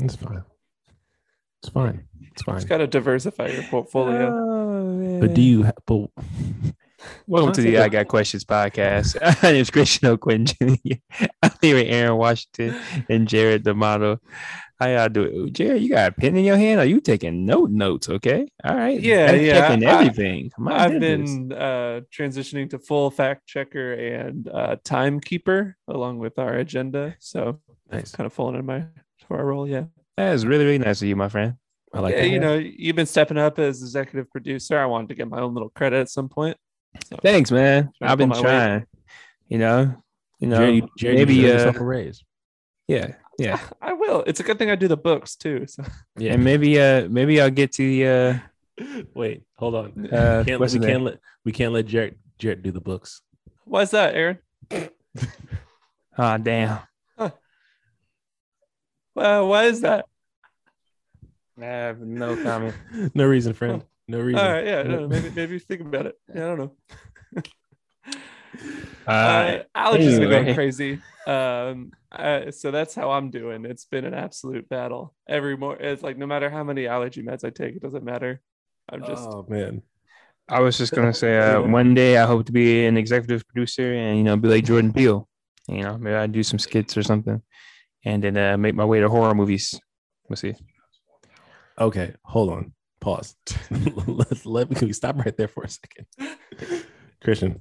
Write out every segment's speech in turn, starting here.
It's fine. It's fine. It's fine. Just gotta diversify your portfolio. Oh, But do you? ha- But Welcome to the I Got Questions podcast. My name is Christian O'Quinn Jr. I'm here with Aaron Washington and Jared D'Amato. How y'all doing? Jared, you got a pen in your hand? Are you taking note notes? Okay. All right. Yeah, Fact yeah, Checking I- everything. My I've goodness. been uh, transitioning to full fact checker and uh, timekeeper along with our agenda. So nice. kind of falling in my to our role. Yeah. That is really, really nice of you, my friend. I like yeah, that. you know, you've been stepping up as executive producer. I wanted to get my own little credit at some point. So, Thanks, man. I've been pull my weight. trying. You know, you know, Jared, you- Jared, you maybe deserve uh, a raise. yeah, yeah, I will. It's a good thing I do the books too. So Yeah. and maybe uh, maybe I'll get to the uh, Wait, hold on. uh, Can't, we can't name? let we can't let Jared Jared do the books. why is that, Aaron? Ah, damn. Well, why is that? I have no comment. No reason, friend. No reason. All right, yeah, no, maybe maybe think about it. Yeah, I don't know. Uh, uh, allergies have been going crazy. Um, uh, so that's how I'm doing. It's been an absolute battle. Every more, it's like no matter how many allergy meds I take, it doesn't matter. I'm just oh man. I was just gonna say, uh, one day I hope to be an executive producer and you know be like Jordan Peele. You know, maybe I do some skits or something, and then uh, make my way to horror movies. We'll see. Okay, hold on. Pause. let, let me can we stop right there for a second. Christian,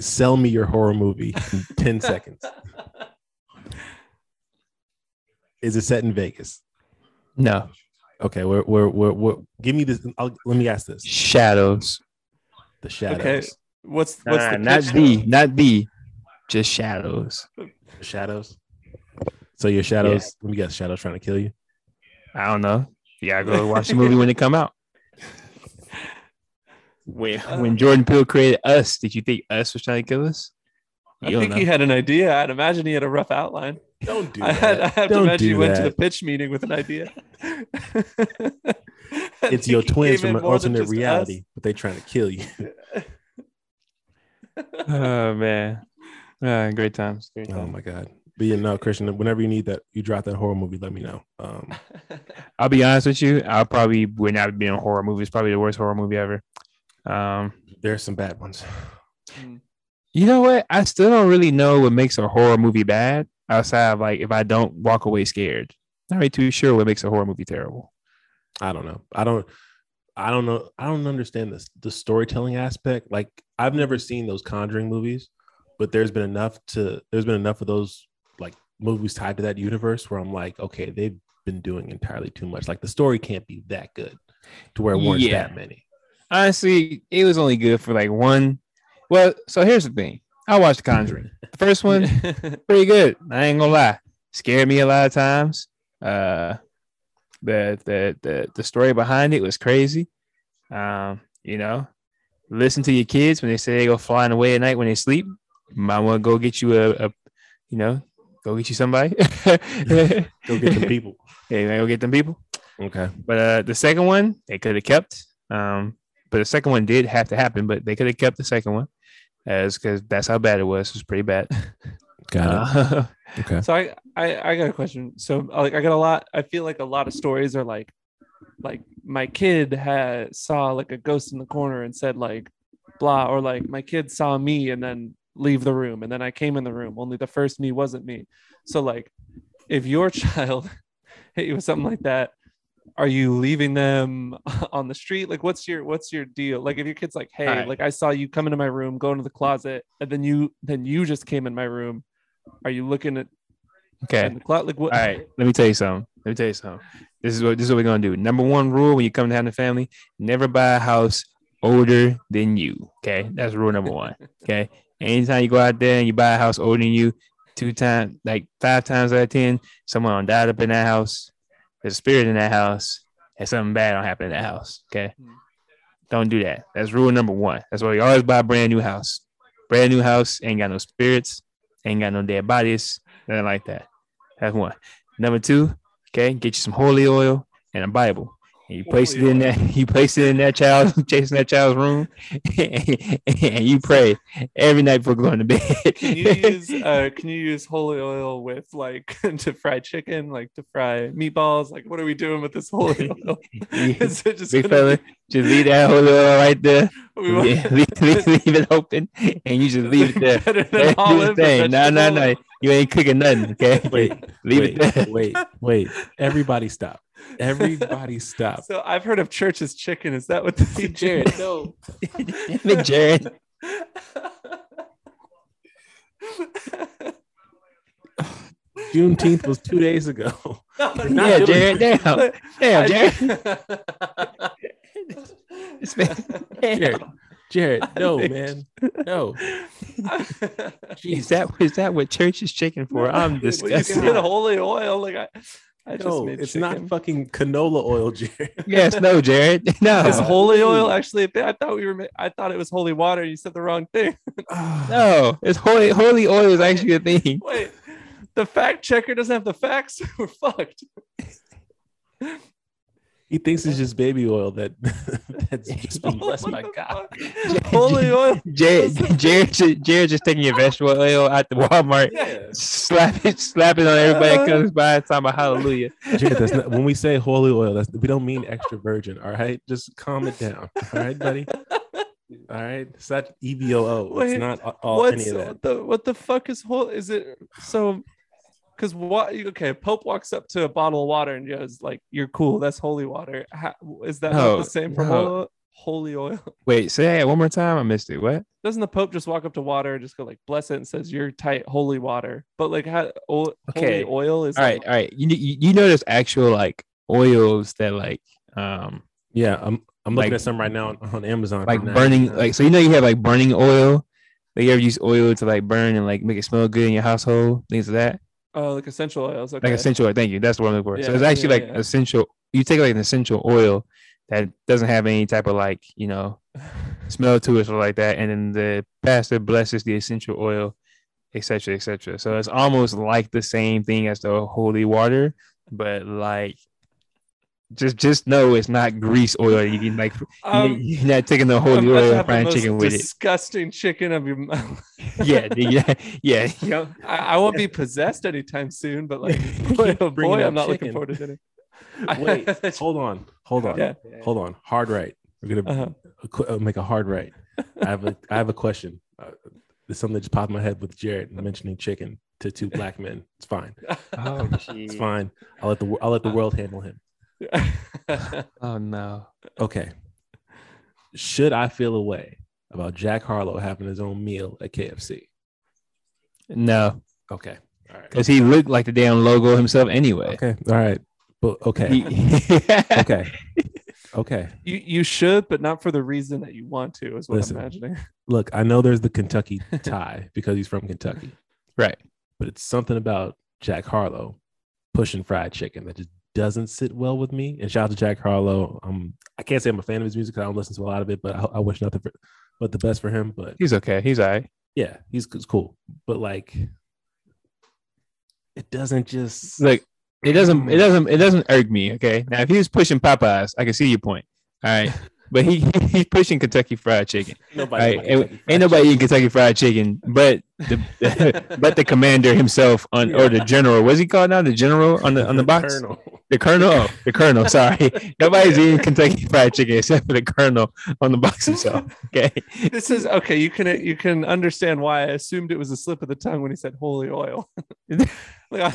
sell me your horror movie in 10 seconds. Is it set in Vegas? No Okay, we're, we're, we're, we're give me this. I'll, let me ask this. shadows. The shadows. okay. What's what's Nah, the not pitch, the, not the, just shadows. The shadows. So your shadows, let me guess, shadows trying to kill you. I don't know. You gotta go watch the movie when it come out. When, uh, when Jordan Peele created Us, did you think Us was trying to kill us? I You don't think he had an idea. I'd imagine he had a rough outline. Don't do I had I have to Don't imagine he do went to the pitch meeting with an idea. It's your twins from an alternate reality, but they're trying to kill you. Oh man, uh, great times. Great Oh times. my god. But yeah, no, Christian, whenever you need that, you drop that horror movie, let me know. Um, I'll be honest with you. I probably would not be in a horror movie. It's probably the worst horror movie ever. Um, there's some bad ones. you know what? I still don't really know what makes a horror movie bad. Outside of like if I don't walk away scared, not really too sure what makes a horror movie terrible. I don't know. I don't I don't know. I don't understand this the storytelling aspect. Like I've never seen those conjuring movies, but there's been enough to there's been enough of those like movies tied to that universe where I'm like, okay, they've been doing entirely too much. Like the story can't be that good to where it weren't Yeah. that many. Honestly, it was only good for like one. Well, so here's the thing. I watched The Conjuring. The first one, pretty good. I ain't gonna lie. Scared me a lot of times. Uh the the the the story behind it was crazy. Um, you know, listen to your kids when they say they go flying away at night when they sleep. You might want to go get you a, a you know, go get you somebody. Go get the people. Yeah, you go get them people. Okay. But uh the second one they could have kept. Um, but the second one did have to happen, but they could have kept the second one as because that's how bad it was. It was pretty bad. Got Uh, it. Okay. So I, I I got a question. So like I got a lot. I feel like a lot of stories are like, like my kid had saw like a ghost in the corner and said like, blah, or like my kid saw me and then leave the room and then I came in the room. Only the first me wasn't me. So like, if your child hit you with something like that, are you leaving them on the street? Like, what's your what's your deal? Like, if your kid's like, hey, Alright. like I saw you come into my room, go into the closet, and then you then you just came in my room. Are you looking at okay. in the closet? Like what? All right, let me tell you something. Let me tell you something. This is what this is what we're gonna do. Number one rule when you come to having a family: never buy a house older than you. Okay, that's rule number one. Okay, anytime you go out there and you buy a house older than you, two times, like five times out of ten, someone died up in that house. There's a spirit in that house, and something bad don't happen in that house. Okay, Hmm. don't do that. That's rule number one. That's why you always buy a brand new house. Brand new house ain't got no spirits, ain't got no dead bodies, nothing like that. That's one. Number two, okay, get you some holy oil and a Bible. And you place it in that you place it in that child chasing that child's room and you pray every night before going to bed. Can you use uh can you use holy oil with like to fry chicken, like to fry meatballs? Like what are we doing with this holy oil? Is it just Big fella, be- just leave that holy oil right there. we want- Yeah, leave, leave, leave it open and you just leave it there. Better than olive the thing. No, no, no. You ain't cooking nothing, okay? Wait, leave wait, it there. wait, wait. Everybody stop. Everybody stop. So I've heard of church's chicken. Is that what the Jared, no. Damn Jared. Juneteenth was two days ago. Not Yeah, doing Jared. Damn. Damn, Jared. This man- Jared, Jared, no, man. No. Is that is that what church is chicken for? I'm Well, you disgusted. said holy oil. Like I, I just No, made it's chicken. not fucking canola oil, Jared. Yes, no, Jared. No, it's holy oil actually? I thought we were. I thought it was holy water. You said the wrong thing. no. It's holy. Holy oil is actually a thing. Wait, the fact checker doesn't have the facts. We're fucked. He thinks it's just baby oil that that's just been blessed by oh God. Holy oil. Jared, Jared, just- Jared just taking your vegetable oil out the Walmart, Yeah. slap it, slap it on everybody that comes by, talking about hallelujah. Jared, that's not, when we say holy oil, that's we don't mean extra virgin. All right, just calm it down. All right, buddy. All right, it's not EVOO. Wait, it's not all any of that. what the what the fuck is whole? Is it so? Because what? Okay, Pope walks up to a bottle of water and goes like, "You're cool. That's holy water." How, is that No, not the same for no. holy, holy oil? Wait, say that one more time. I missed it. What? Doesn't the Pope just walk up to water and just go like, "Bless it," and says, "You're tight, holy water"? But like, how o- Okay, holy oil is All right, all right. You you, you know there's actual like oils that like um Yeah, I'm I'm looking Like- at some right now on, on Amazon. like for burning $99. like so you know you have like burning oil. Like you ever use oil to like burn and like make it smell good in your household, things of that. Oh, like essential oils. Okay. Like essential oil. Thank you. That's what I'm looking for. so it's actually yeah, like yeah. essential. You take like an essential oil that doesn't have any type of like you know smell to it or like that, and then the pastor blesses the essential oil, etc., etc. So it's almost like the same thing as the holy water, but like just just know it's not grease oil. You can like Um, you're not taking the I'm holy oil and frying chicken with it. disgusting chicken of your mouth. Yeah, yeah, yeah. You know, I, I won't be possessed anytime soon, but like, boy, oh boy, I'm not looking forward to dinner. Wait, hold on, hold on, Yeah. hold on. Hard right. We're gonna Uh-huh. uh, make a hard right. I have a I have a question. Uh, there's something that just popped in my head with Jared mentioning chicken to two black men. It's fine. oh, It's fine. I'll let the I'll let the world handle him. oh no. Okay. Should I feel a way about Jack Harlow having his own meal at KFC? No, Okay. All right. because he looked like the damn logo himself anyway. Okay. All right. But okay. Okay. Okay. you you should, but not for the reason that you want to, is what Listen. I'm imagining. Look, I know there's the Kentucky tie because he's from Kentucky, right. but it's something about Jack Harlow pushing fried chicken that just doesn't sit well with me. And shout out to Jack Harlow. Um, I can't say I'm a fan of his music. 'cause I don't listen to a lot of it, but I, I wish nothing for, but the best for him. But He's okay. He's all right. yeah, he's, he's cool. But like, it doesn't just like it doesn't it doesn't it doesn't irk me. Okay. Now if he was pushing Popeyes, I can see your point. All right. But he he's pushing Kentucky fried chicken. nobody. Right? Ain't, ain't nobody eating Kentucky fried chicken, but the but the commander himself on or the general. What's he called now? The general on the on the box? Colonel. The colonel. Oh, the colonel. Sorry. Nobody's eating Kentucky fried chicken except for the colonel on the box himself. Okay. This is okay. You can you can understand why I assumed it was a slip of the tongue when he said holy oil. Like,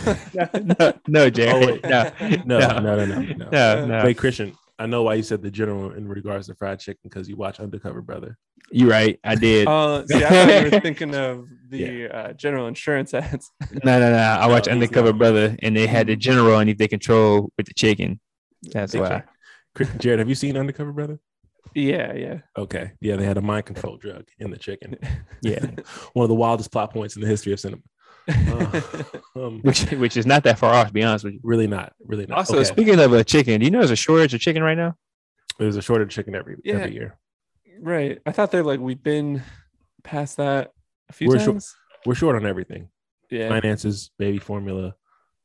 No, no, Jerry. Oh, wait. No, No, no, no, no, no, no. no, no. Wait, Christian, I know why you said the general in regards to fried chicken because you watch Undercover Brother. You're right. I did. uh, see, I thought you were thinking of the uh, general insurance ads. No, no, no. I watched No, Undercover. Brother, and they had the general and if they control with the chicken. That's Big why. fan. Jared, have you seen Undercover Brother? Yeah, yeah. Okay. Yeah, they had a mind control drug in the chicken. Yeah, One of the wildest plot points in the history of cinema. Uh, um, which which is not that far off, to be honest with you. really not. Really not. Also, okay. speaking of a chicken, do you know there's a shortage of chicken right now? there's a shortage of chicken every Yeah. every year. right. I thought they're like we've been past that a few We're short- times. We're short on everything. yeah. Finances, baby formula,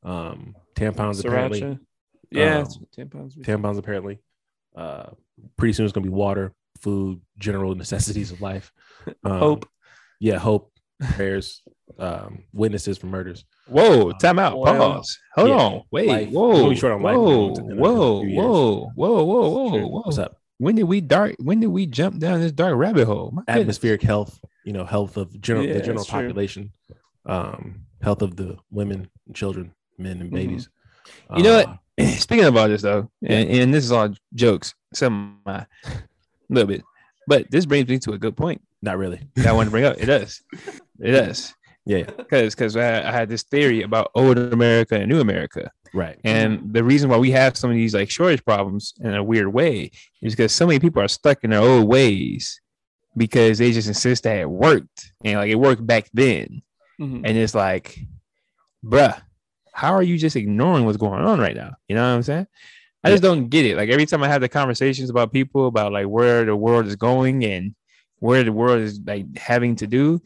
um, tampons apparently. Yeah, Um, tampons. Tampons apparently. Uh, pretty soon it's gonna be water, food, general necessities of life. Um, Hope. Yeah, hope, prayers, um, witnesses for murders. Whoa, time out. Oil. Pause. Hold Yeah, on. Wait. life. Whoa. We're gonna be short on life whoa. in a- in a Whoa. Whoa. Whoa. Whoa. Whoa. Whoa. What's up? When did we dark? When did we jump down this dark rabbit hole? My goodness. Atmospheric health, you know, health of general Yeah, the general true. population, um, health of the women and children, men and Mhm. babies. You know what? Uh, Speaking of all this though, and, and this is all jokes, some uh, little bit, but this brings me to a good point Not really. that I want to bring up. It does. It does. Yeah, Because because I, I had this theory about old America and new America. right. And the reason why we have some of these like shortage problems in a weird way is because so many people are stuck in their old ways because they just insist that it worked and like it worked back then. Mhm. And it's like, bruh, how are you just ignoring what's going on right now? You know what I'm saying? I just don't get it. Like every time I have the conversations about people about like where the world is going and where the world is like having to do,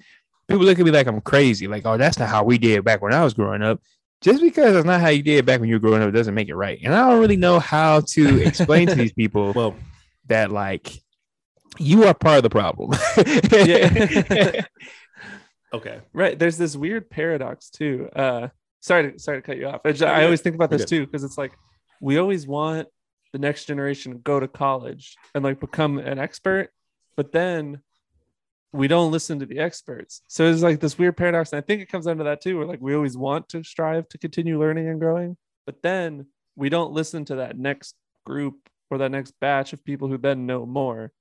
people look at me like I'm crazy. Like, oh, that's not how we did back when I was growing up. Just because it's not how you did it back when you were growing up doesn't make it right. And I don't really know how to explain to these people Well, that like you are part of the problem. Okay. Right. There's this weird paradox too. Uh sorry to sorry to cut you off. I, ju- I always think about this too, because it's like we always want the next generation to go to college and like become an expert, but then we don't listen to the experts. So it's like this weird paradox. And I think it comes down to that too, where like we always want to strive to continue learning and growing, but then we don't listen to that next group or that next batch of people who then know more.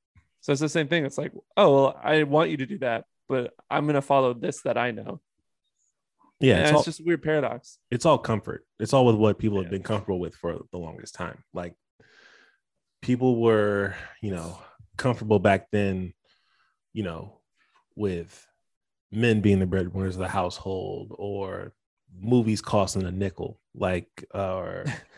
So it's the same thing. It's like, oh, well, I want you to do that, but I'm gonna follow this that I know. Yeah, Yeah, it's it's, just a weird paradox. it's all comfort. It's all with what people have been comfortable with for the longest time. Like people were, you know, comfortable back then, you know, with men being the breadwinners of the household or movies costing a nickel, like or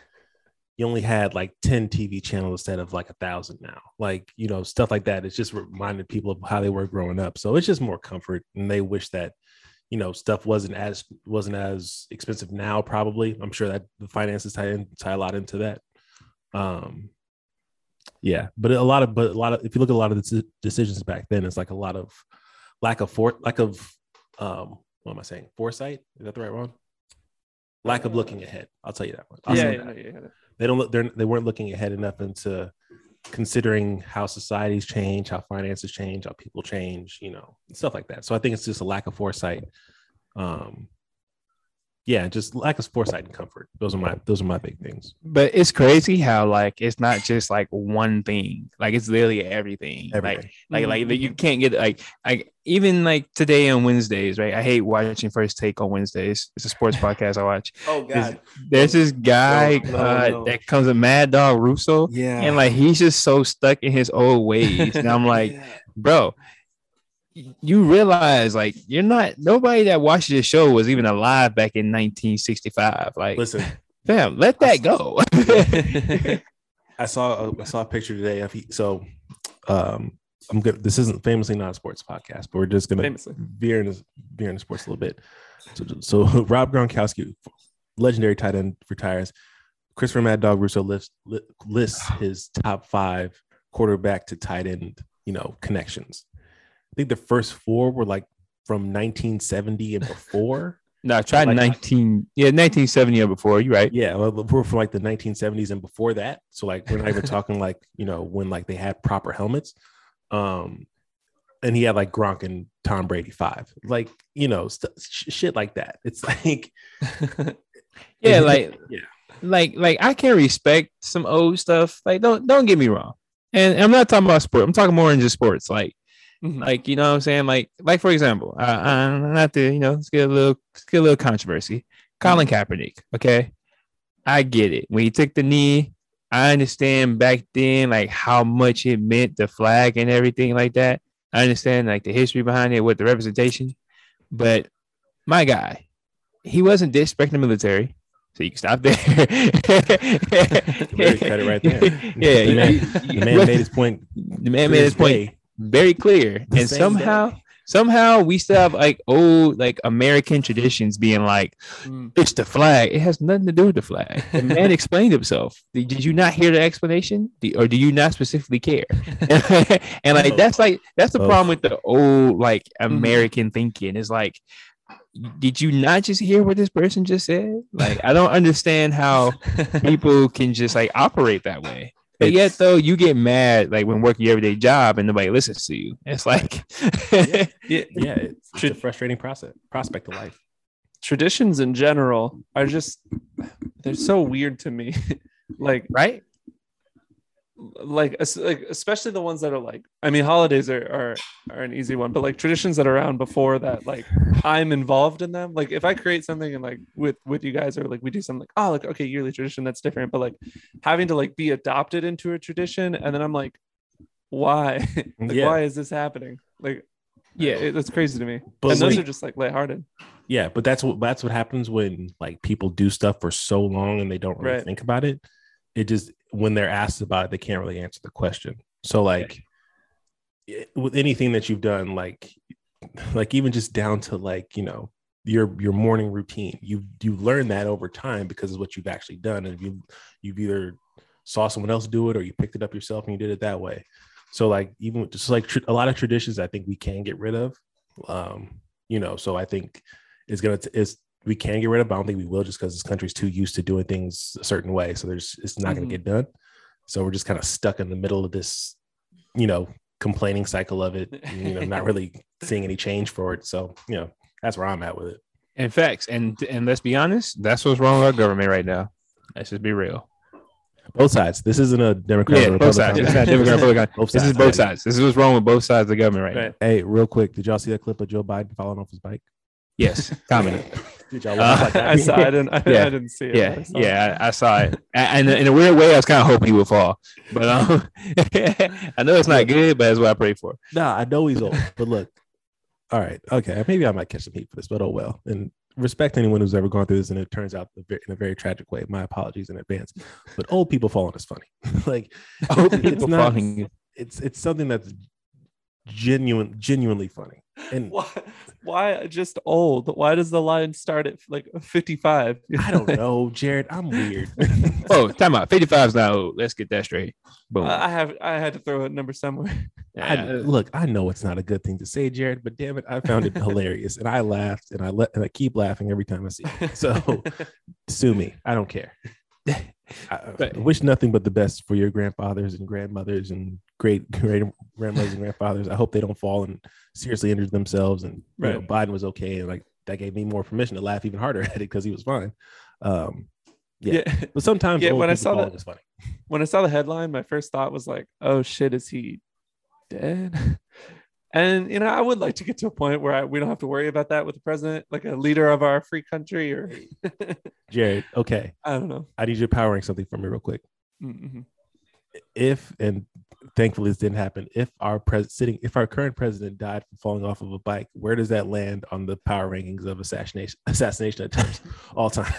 you only had like 10 TV channels instead of like a thousand now. Like, you know, stuff like that. It's just reminded people of how they were growing up. So it's just more comfort. And they wish that, you know, stuff wasn't as wasn't as expensive now, probably. I'm sure that the finances tie in tie a lot into that. Um yeah, but a lot of but a lot of if you look at a lot of the decisions back then, it's like a lot of lack of for lack of um what am I saying? Foresight? Is that the right one? Lack of looking ahead. I'll tell you that one. I'll yeah, yeah, that yeah, yeah. they don't look they're, they weren't looking ahead enough into considering how societies change how finances change how people change you know stuff like that so i think it's just a lack of foresight um yeah just lack of foresight and comfort. Those are my those are my big things. But it's crazy how like it's not just like one thing. Like it's literally everything, everything. like like like you can't get like like even like today on wednesdays right? I hate watching first take on wednesdays. It's a sports podcast i watch. Oh god. there's this guy No, no, uh, no. that comes a mad dog russo. Yeah. And like he's just so stuck in his old ways. And i'm like bro you realize like you're not nobody that watched this show was even alive back in 1965 like listen fam let that go i saw a, i saw a picture today of he so um i'm good this isn't famously not a sports podcast but we're just gonna Famously. veer into veer into sports a little bit. So, so Rob Gronkowski, legendary tight end, retires. Christopher Mad Dog Russo lists lists his top five quarterback to tight end, you know, connections. I think the first four were like from 1970 and before. no i tried Like- 19 yeah 1970 or before you're right yeah, well, we're from like the 1970s and before that. So like we're not even talking like you know when like they had proper helmets. Um, and he had like Gronk and Tom Brady five, like you know st- sh- shit like that. It's like yeah like yeah. like like i can respect some old stuff like don't don't get me wrong and i'm not talking about sport i'm talking more in just sports like Mhm. like you know what i'm saying like like for example uh, i'm not to you know let's get a little let's get a little controversy colin kaepernick okay i get it when he took the knee i understand back then like how much it meant the flag and everything like that i understand like the history behind it with the representation but my guy he wasn't disrespecting the military so you can stop there. Cut it right there. Yeah, The man- the man made his point. the man made his point Day. Very clear, The and somehow, day. somehow we still have like old like American traditions being like Mm. it's the flag. It has nothing to do with the flag. The man explained himself. Did, did you not hear the explanation, Do- or do you not specifically care? and like that's like that's the Both. problem with the old like Mm-hmm. American thinking. Is like, did you not just hear what this person just said? Like, I don't understand how people can just like operate that way. But yet, though, you get mad like when working your everyday job and nobody listens to you. It's like, yeah, yeah, it's, it's a frustrating process prospect of life. traditions in general are just they're so weird to me. like right? Like like especially the ones that are like I mean holidays are, are are an easy one, but like traditions that are around before that, like I'm involved in them. Like if I create something and like with with you guys or like we do something like oh like okay yearly tradition that's different, but like having to like be adopted into a tradition and then I'm like why like Yeah. why is this happening like Yeah. it, that's crazy to me. But and those like- are just like lighthearted. Yeah, but that's what that's what happens when like people do stuff for so long and they don't really Right. think about it. It just when they're asked about it, they can't really answer the question. So like it- with anything that you've done, like like even just down to like you know your your morning routine, you you learn that over time because of what you've actually done, and you you've either saw someone else do it or you picked it up yourself and you did it that way. So like even just like tr- a lot of traditions, I think we can get rid of. Um, you know, so I think it's gonna t- is we can get rid of. But I don't think we will just because this country's too used to doing things a certain way. So there's it's not Mhm. gonna get done. So we're just kind of stuck in the middle of this, you know, complaining cycle of it. and, you know, not really seeing any change for it. So you know, that's where I'm at with it. In facts, and and let's be honest, that's what's wrong with our government right now. Let's just be real. Both sides. This isn't a Democrat. Yeah, or both sides. It's not Democrat, Republican. Both This is both sides. This is what's wrong with both sides of the government right, now. Right. Hey, real quick, did y'all see that clip of Joe Biden falling off his bike? Yes, comedy. Did y'all Uh, like that? I saw I didn't I, Yeah. I didn't see it. Yeah, I saw yeah, I, I saw it, and and in a weird way, I was kind of hoping he would fall, but um, I know it's not good, but that's what I pray for. Nah, I know he's old, but look. All right, okay, maybe I might catch some heat for this, but oh well. And respect anyone who's ever gone through this, and it turns out in a very tragic way. My apologies in advance. But old people falling is funny. like Old it's people not- falling. It's it's something that's genuine, genuinely funny. And Why, why just old? Why does the line start at like 55? I don't know, Jared. I'm weird. Oh, time out. 55 is not old. Let's get that straight. Boom. I I have I had to throw a number somewhere. I, Yeah. look, I know it's not a good thing to say, Jared, but damn it, I found it hilarious, and I laughed, and I let, and I keep laughing every time I see it. So sue me. I don't care. I, But- I wish nothing but the best for your grandfathers and grandmothers and great great grandmothers and grandfathers. I hope they don't fall and seriously injure themselves. And you know, Biden was okay, and like that gave me more permission to laugh even harder at it because he was fine. Um, yeah. yeah. but sometimes Yeah, when I saw that- funny. When I saw the headline, my first thought was like, "Oh shit, is he dead?" And you know, I would like to get to a point where I, we don't have to worry about that with the president, like a leader of our free country, or Jared, okay, I don't know. I need you to power something for me real quick. Mhm. If and thankfully this didn't happen if our pres sitting if our current president died from falling off of a bike where does that land on the power rankings of assassination assassination attempts all time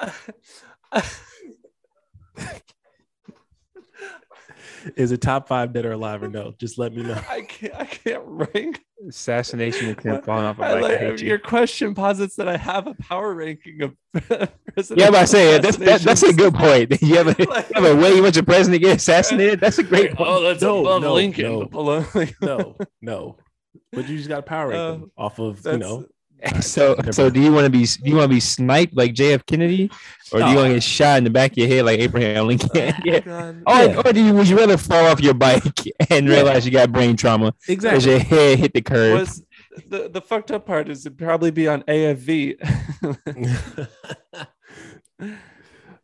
is it top five dead or alive or no just let me know I can't. I can't rank. Assassination attempt falling off a I bike. I like- hate you. your question posits that I have a power ranking of president. Yeah, but I say that's that, that's a good point. You have a, you have a way you want your president to get assassinated. That's a great point. Oh, that's No, above no, Lincoln. no. but no no but you just got to power rank them uh, off of you that's- know So, so do you want to be do you want to be sniped like JF Kennedy, or do you want to get shot in the back of your head like Abraham Lincoln? yeah. God. Or, Yeah. or do you would you rather fall off your bike and Yeah. realize you got brain trauma because exactly your head hit the curb? was the, the fucked up part is it'd probably be on AFV.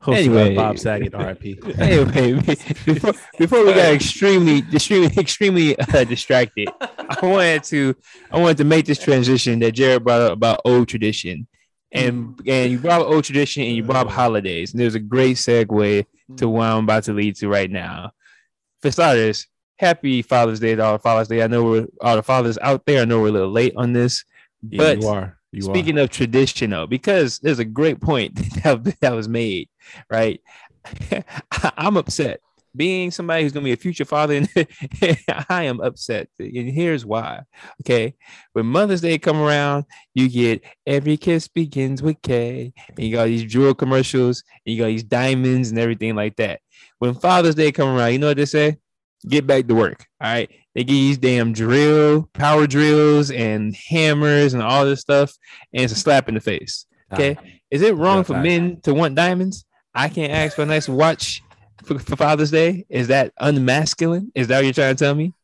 Hosted Anyway. by Bob Saget, RIP. anyway, before, before we got extremely, extremely, extremely uh, distracted, I wanted to, I wanted to make this transition that Jared brought up about old tradition, and and you brought up old tradition and you brought up holidays, and there's a great segue to what I'm about to lead to right now. For starters, happy Father's Day to all the Father's Day. I know we're all the fathers out there. I know we're a little late on this, Yeah, but you are. You Speaking of traditional, because there's a great point that, that was made, right? I'm upset being somebody who's gonna be a future father, and I am upset. And here's why. Okay, when Mother's Day come around, you get every kiss begins with K, and you got these jewel commercials, and you got these diamonds and everything like that. When Father's Day come around, you know what they say? Get back to work. All right. They give you these damn drill, power drills, and hammers and all this stuff, and it's a slap in the face. Okay. Is it wrong for men to want diamonds? I can't ask for a nice watch for, for Father's Day. Is that unmasculine? Is that what you're trying to tell me?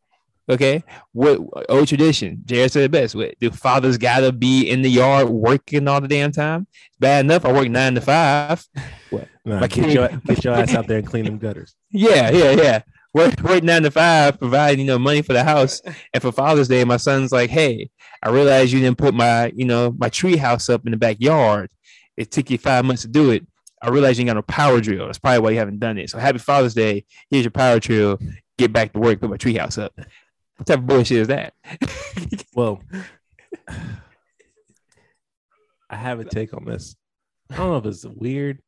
Okay. What old tradition? Jared said it best. What do fathers gotta be in the yard working all the damn time? It's bad enough. I work nine to five. What? Nah, My get, kid- your, get your ass out there and clean them gutters. Yeah, yeah, yeah. Work, work nine to five, provide you know money for the house. And for Father's Day, my son's like, "Hey, I realized you didn't put my you know my tree house up in the backyard. It took you five months to do it. I realized you ain't got no power drill. That's probably why you haven't done it. So happy Father's Day. Here's your power drill. Get back to work. Put my treehouse up. What type of bullshit is that? Well, I have a take on this. I don't know if it's weird,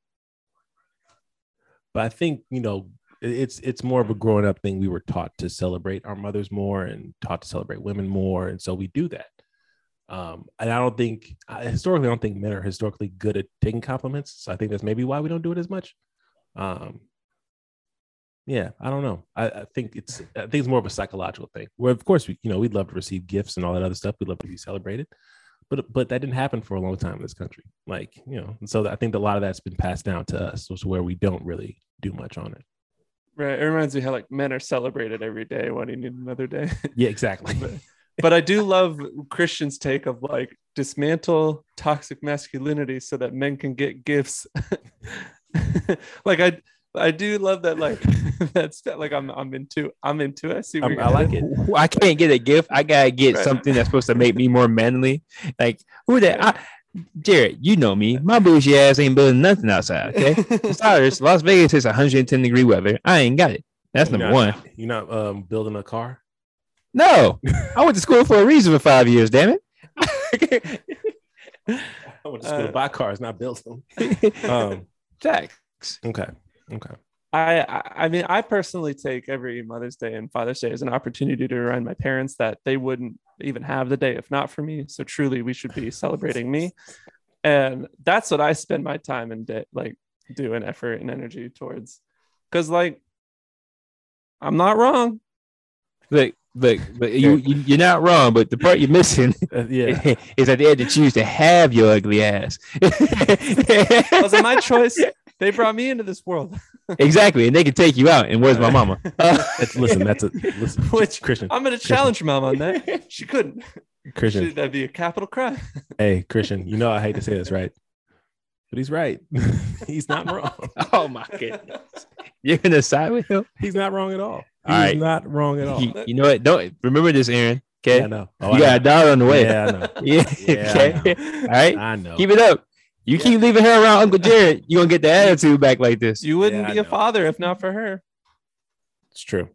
but I think you know it's it's more of a growing up thing. We were taught to celebrate our mothers more and taught to celebrate women more, and so we do that. Um, and I don't think I, historically, I don't think men are historically good at taking compliments. So I think that's maybe why we don't do it as much. Um, yeah, I don't know. I, I think it's I think it's more of a psychological thing. Where of course we you know we'd love to receive gifts and all that other stuff. We'd love to be celebrated, but but that didn't happen for a long time in this country. Like you know, and so I think a lot of that's been passed down to us, so where we don't really do much on it. Right. It reminds me how like men are celebrated every day. Why do you need another day? Yeah, exactly. but I do love Christian's take of like dismantle toxic masculinity so that men can get gifts. like I I do love that like that's that, like I'm I'm into I'm into it. I see where I'm- you're I like it. I can't get a gift. I gotta get Right. something that's supposed to make me more manly. Like who that? I, Jared, you know me. My bougie ass ain't building nothing outside. Okay. Besides, Las Vegas is 110 degree weather. I ain't got it. That's You're number not- one. You're not um, building a car. No, I went to school for a reason for five years. Damn it. I went to school to Uh, buy cars, not build them. Um, Facts. okay, okay. I, I I mean I personally take every Mother's Day and Father's Day as an opportunity to remind my parents that they wouldn't even have the day if not for me. So truly we should be celebrating me. And that's what I spend my time and day like doing effort and energy towards. Cause like I'm not wrong. Look, look, but you, you you're not wrong. But the part you're missing Uh, yeah, is that they had to choose to have your ugly ass. It wasn't my choice. They brought me into this world. exactly, and they can take you out. And where's my mama? that's listen. That's a listen. Which Christian, I'm gonna challenge mom on that. She couldn't. Christian. Should that'd be a capital crime. Hey, Christian. You know I hate to say this, right? But he's right. he's not wrong. oh my goodness, you're gonna side with him. He's not wrong at all. He's All right. not wrong at all. You, you know what? Don't remember this, Aaron. Okay, Yeah, I know. Oh, you I got a know. dollar on the way. Yeah, I know. Yeah. Yeah, okay. I All right. I know. Keep it up. You keep leaving her around Uncle Jared, you're gonna get the attitude back like this. You wouldn't Yeah, be a father if not for her. It's true.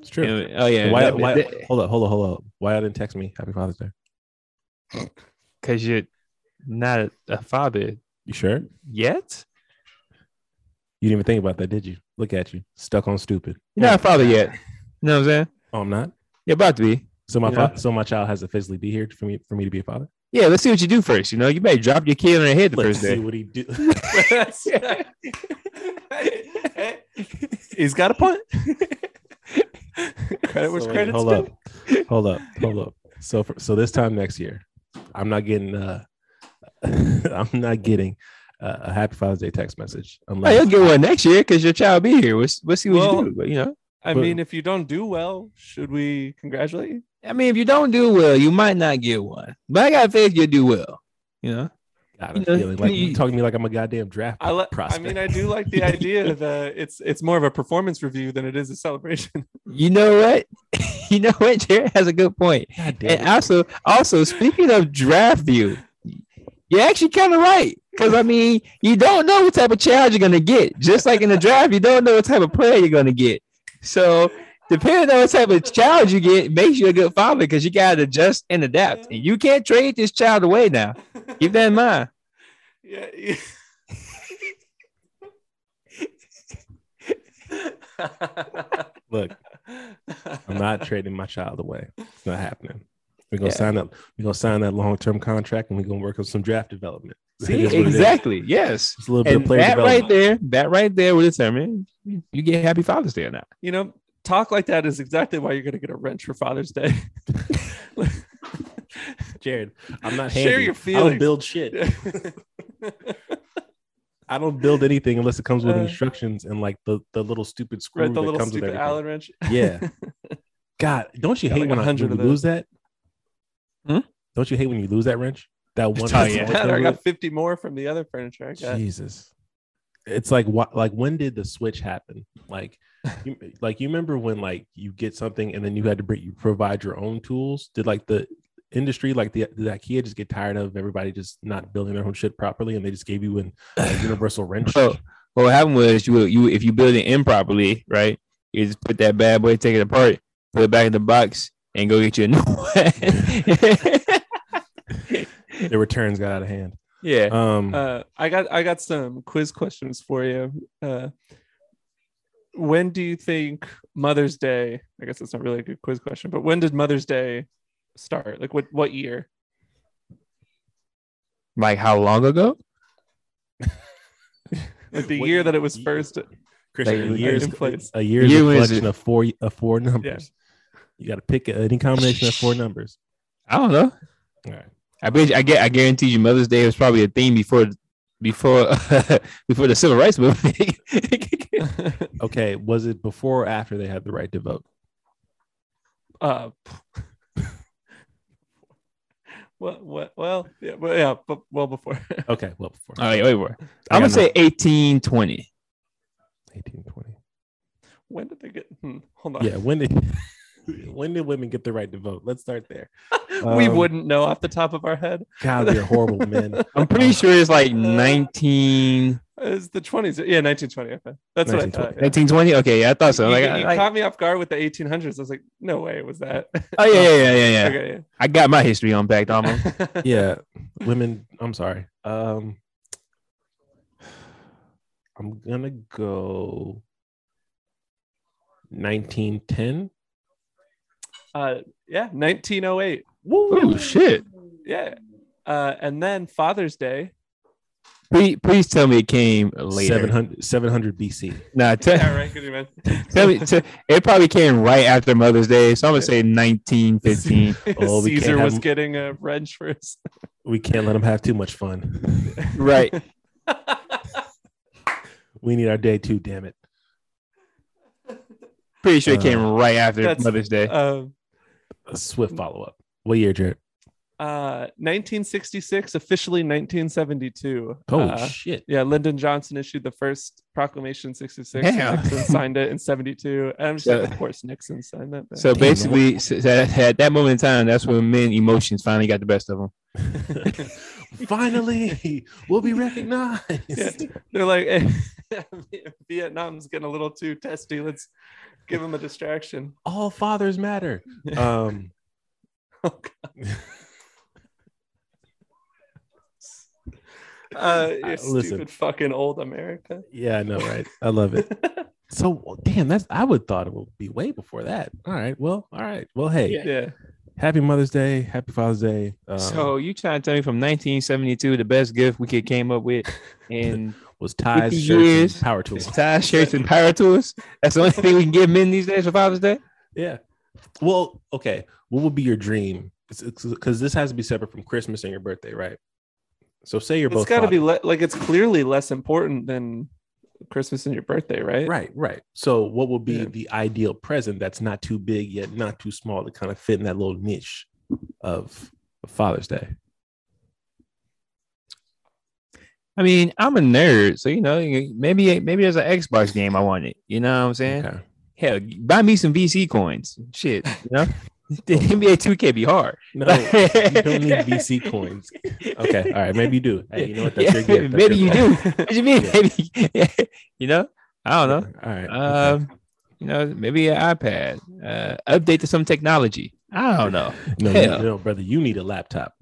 It's true. Oh yeah. why, that- why, that- hold up, hold up, hold up. Why I didn't text me? Happy Father's Day. Cause you're not a, a father You sure? yet. You didn't even think about that, did you? Look at you, stuck on stupid. You're not a father yet. You know what I'm saying? Oh, I'm not. You're about to be. So my fa- so my child has to physically be here for me for me to be a father. Yeah, let's see what you do first. You know, you better drop your kid on her head the Let's first see day. what he do. He's got a point. Credit where So wait, credit's hold up, hold up, hold up. So for, so this time next year, I'm not getting uh, I'm not getting a Happy Father's Day text message Oh, unless you'll get one next year because your child be here. We'll, we'll see what Well- you do. But you know, I But- mean, if you don't do well, should we congratulate you? I mean, if you don't do well, you might not get one. But I got faith you'll do well. You know, got You a know, feeling like you you- talking to me like I'm a goddamn draft I, li- I mean, I do like the idea that it's it's more of a performance review than it is a celebration. you know what? you know what? Jared has a good point. God damn And it. also, also speaking of draft view, you're actually kind of right. Because I mean, you don't know what type of child you're gonna get. Just like in the draft, you don't know what type of player you're gonna get. So depending on what type of child you get, makes you a good father because you gotta adjust and adapt. And you can't trade this child away now. Keep that in mind. yeah. yeah. Look, I'm not trading my child away. It's not happening. We're gonna Yeah. sign up. We're gonna sign that long term contract, and we're gonna work on some draft development. See, That's what exactly. Yes. It's a little bit And of player that right development. there, that right there will determine you get Happy Father's Day or not. you know, talk like that is exactly why you're gonna get a wrench for Father's Day. Jared, I'm not handy. Share your feelings. I don't build shit. I don't build anything unless it comes with Uh, instructions and like the, the little stupid screw right, the that little comes with stupid everything. Allen wrench. Yeah. God, don't you Got hate like when, I, 100 when lose that? Hmm? Don't you hate when you lose that wrench? That one. Oh, that's yeah. I got 50 more from the other furniture I got. Jesus. It's like what like when did the switch happen? Like you, like you remember when like you get something and then you had to bring you provide your own tools? Did like the industry like the did IKEA just get tired of everybody just not building their own shit properly and they just gave you an a universal wrench? So what happened was you you if you build it improperly, right? You just put that bad boy, take it apart, put it back in the box, and go get you a new one. the returns got out of hand. yeah. Um Uh, I got I got some quiz questions for you. Uh, when do you think Mother's Day? I guess that's not really a good quiz question, but when did Mother's Day start? Like what what year? Like how long ago? Like the What year that it was first. Christian, like, a year's in a year's Year a is collection of four of four numbers. You got to pick any combination of four numbers. I don't know. All right. I bet you, I get I guarantee you Mother's Day was probably a theme before before before the civil rights movement. Okay, was it before or after they had the right to vote? uh, what what? Well, yeah, well, yeah, but well before. Okay, well before All right, wait, wait. I I'm gonna got say 1820. 1820. when did they get? Hmm, hold on. Yeah, when did when did women get the right to vote? Let's start there. we Um, wouldn't know off the top of our head. God, we're horrible men. I'm pretty sure it's like 19 It's the 20s. Yeah, 1920. Okay. That's what I thought. yeah. 1920. Okay, yeah, I thought so. you, Like, you I- like- caught me off guard with the 1800s. I was like, no way, it was that. oh yeah, yeah, yeah, yeah, yeah. okay, I got my history unpacked almost. yeah. Yeah, women. I'm sorry. Um, I'm gonna go 1910. Uh, yeah, 1908. Oh shit! Yeah. Uh, and then Father's Day. Please, please tell me it came later. 700, 700 BC. Nah, tell, Yeah, right. Good, man. tell me. Tell, it probably came right after Mother's Day, so I'm gonna say 1915. Oh, we can't Caesar have was him- getting a wrench for his. We can't let them have too much fun. right. We need our day too. Damn it. Pretty sure it came Uh, right after Mother's Day. Um, A swift follow up. What year, Jared? uh, 1966, officially 1972. Oh Uh, shit. yeah, Lyndon Johnson issued the first proclamation 66. Damn. Nixon signed it in 72. And I'm just So- like, of course, Nixon signed that. So Damn, basically, s- s- at that moment in time, that's when men emotions finally got the best of them. Finally, we'll be recognized. Yeah. They're like, "Eh, Vietnam's getting a little too testy. Let's give him a distraction. All fathers matter. Um, Oh, Uh, you Uh, stupid listen. fucking old America. yeah, I know, right? I love it. So, damn, that's I would thought it would be way before that. All right, well, all right, well, hey, yeah. happy Mother's Day, happy Father's Day. Um, so you trying to tell me from 1972, the best gift we could came up with, and was ties, 50 shirts, years. and power tools. tie shirts and power tools? That's the only thing we can give men these days for Father's Day. Yeah. Well, okay. What would be your dream? Because this has to be separate from Christmas and your birthday, right? So, say you're It's both. It's got to be le- like it's clearly less important than Christmas and your birthday, right? Right, right. So, what would be Yeah. the ideal present that's not too big yet not too small to kind of fit in that little niche of, of Father's Day? I mean, I'm a nerd, so you know, maybe maybe there's an Xbox game I wanted. You know what I'm saying? Okay. Hell, buy me some VC coins. Shit, you know, the NBA 2K be hard. No, you don't need VC coins. Okay, all right, maybe you do. Hey, you know what? That's your gift. Maybe you fault. do. What do you mean? Maybe, you know, I don't know. All right. okay. Um, you know, maybe an iPad. Uh, update to some technology. I don't know. No, you, no, brother, you need a laptop.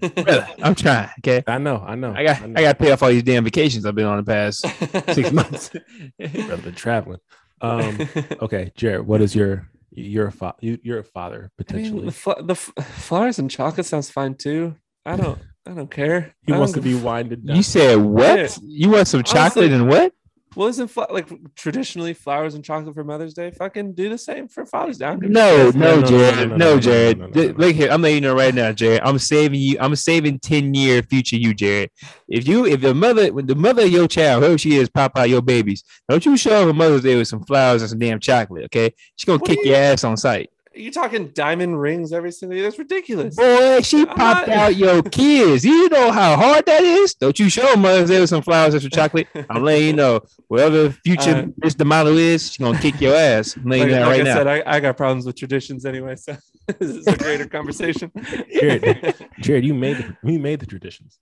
Brother, I'm trying. Okay. I know, I know. I got know. I got to pay off all these damn vacations I've been on the past six months. Brother, been traveling. Um, okay, Jared, what is your you're a fa- you, you're a father I mean, potentially. the, fl- the f- flowers and chocolate sounds fine too. I don't. I don't care. he I wants to be winded down. You said what? Yeah. You want some Honestly- chocolate and what? Well, isn't fla- like traditionally flowers and chocolate for Mother's Day? Fucking do the same for Father's Day. I don't give a No, no, no, no, Jared. no, Jared. Look here, I'm letting you know right now, Jared. I'm saving you. I'm saving 10 year future you, Jared. If you, if the mother, when the mother of your child, whoever she is, pop out your babies, don't you show up on Mother's Day with some flowers and some damn chocolate, okay? She's gonna What kick you- your ass on sight. Are you talking diamond rings every single year? That's ridiculous. Boy, she I'm popped not- out your kids. You know how hard that is? Don't you show Mother's Day with some flowers and some chocolate? I'm letting you know. Whatever future Uh, Miss the is, she's gonna kick your ass. I'm letting Like, you know like right I now. said, I, I got problems with traditions anyway, so this is a greater conversation. Jared, Jared, you made the, you made the traditions.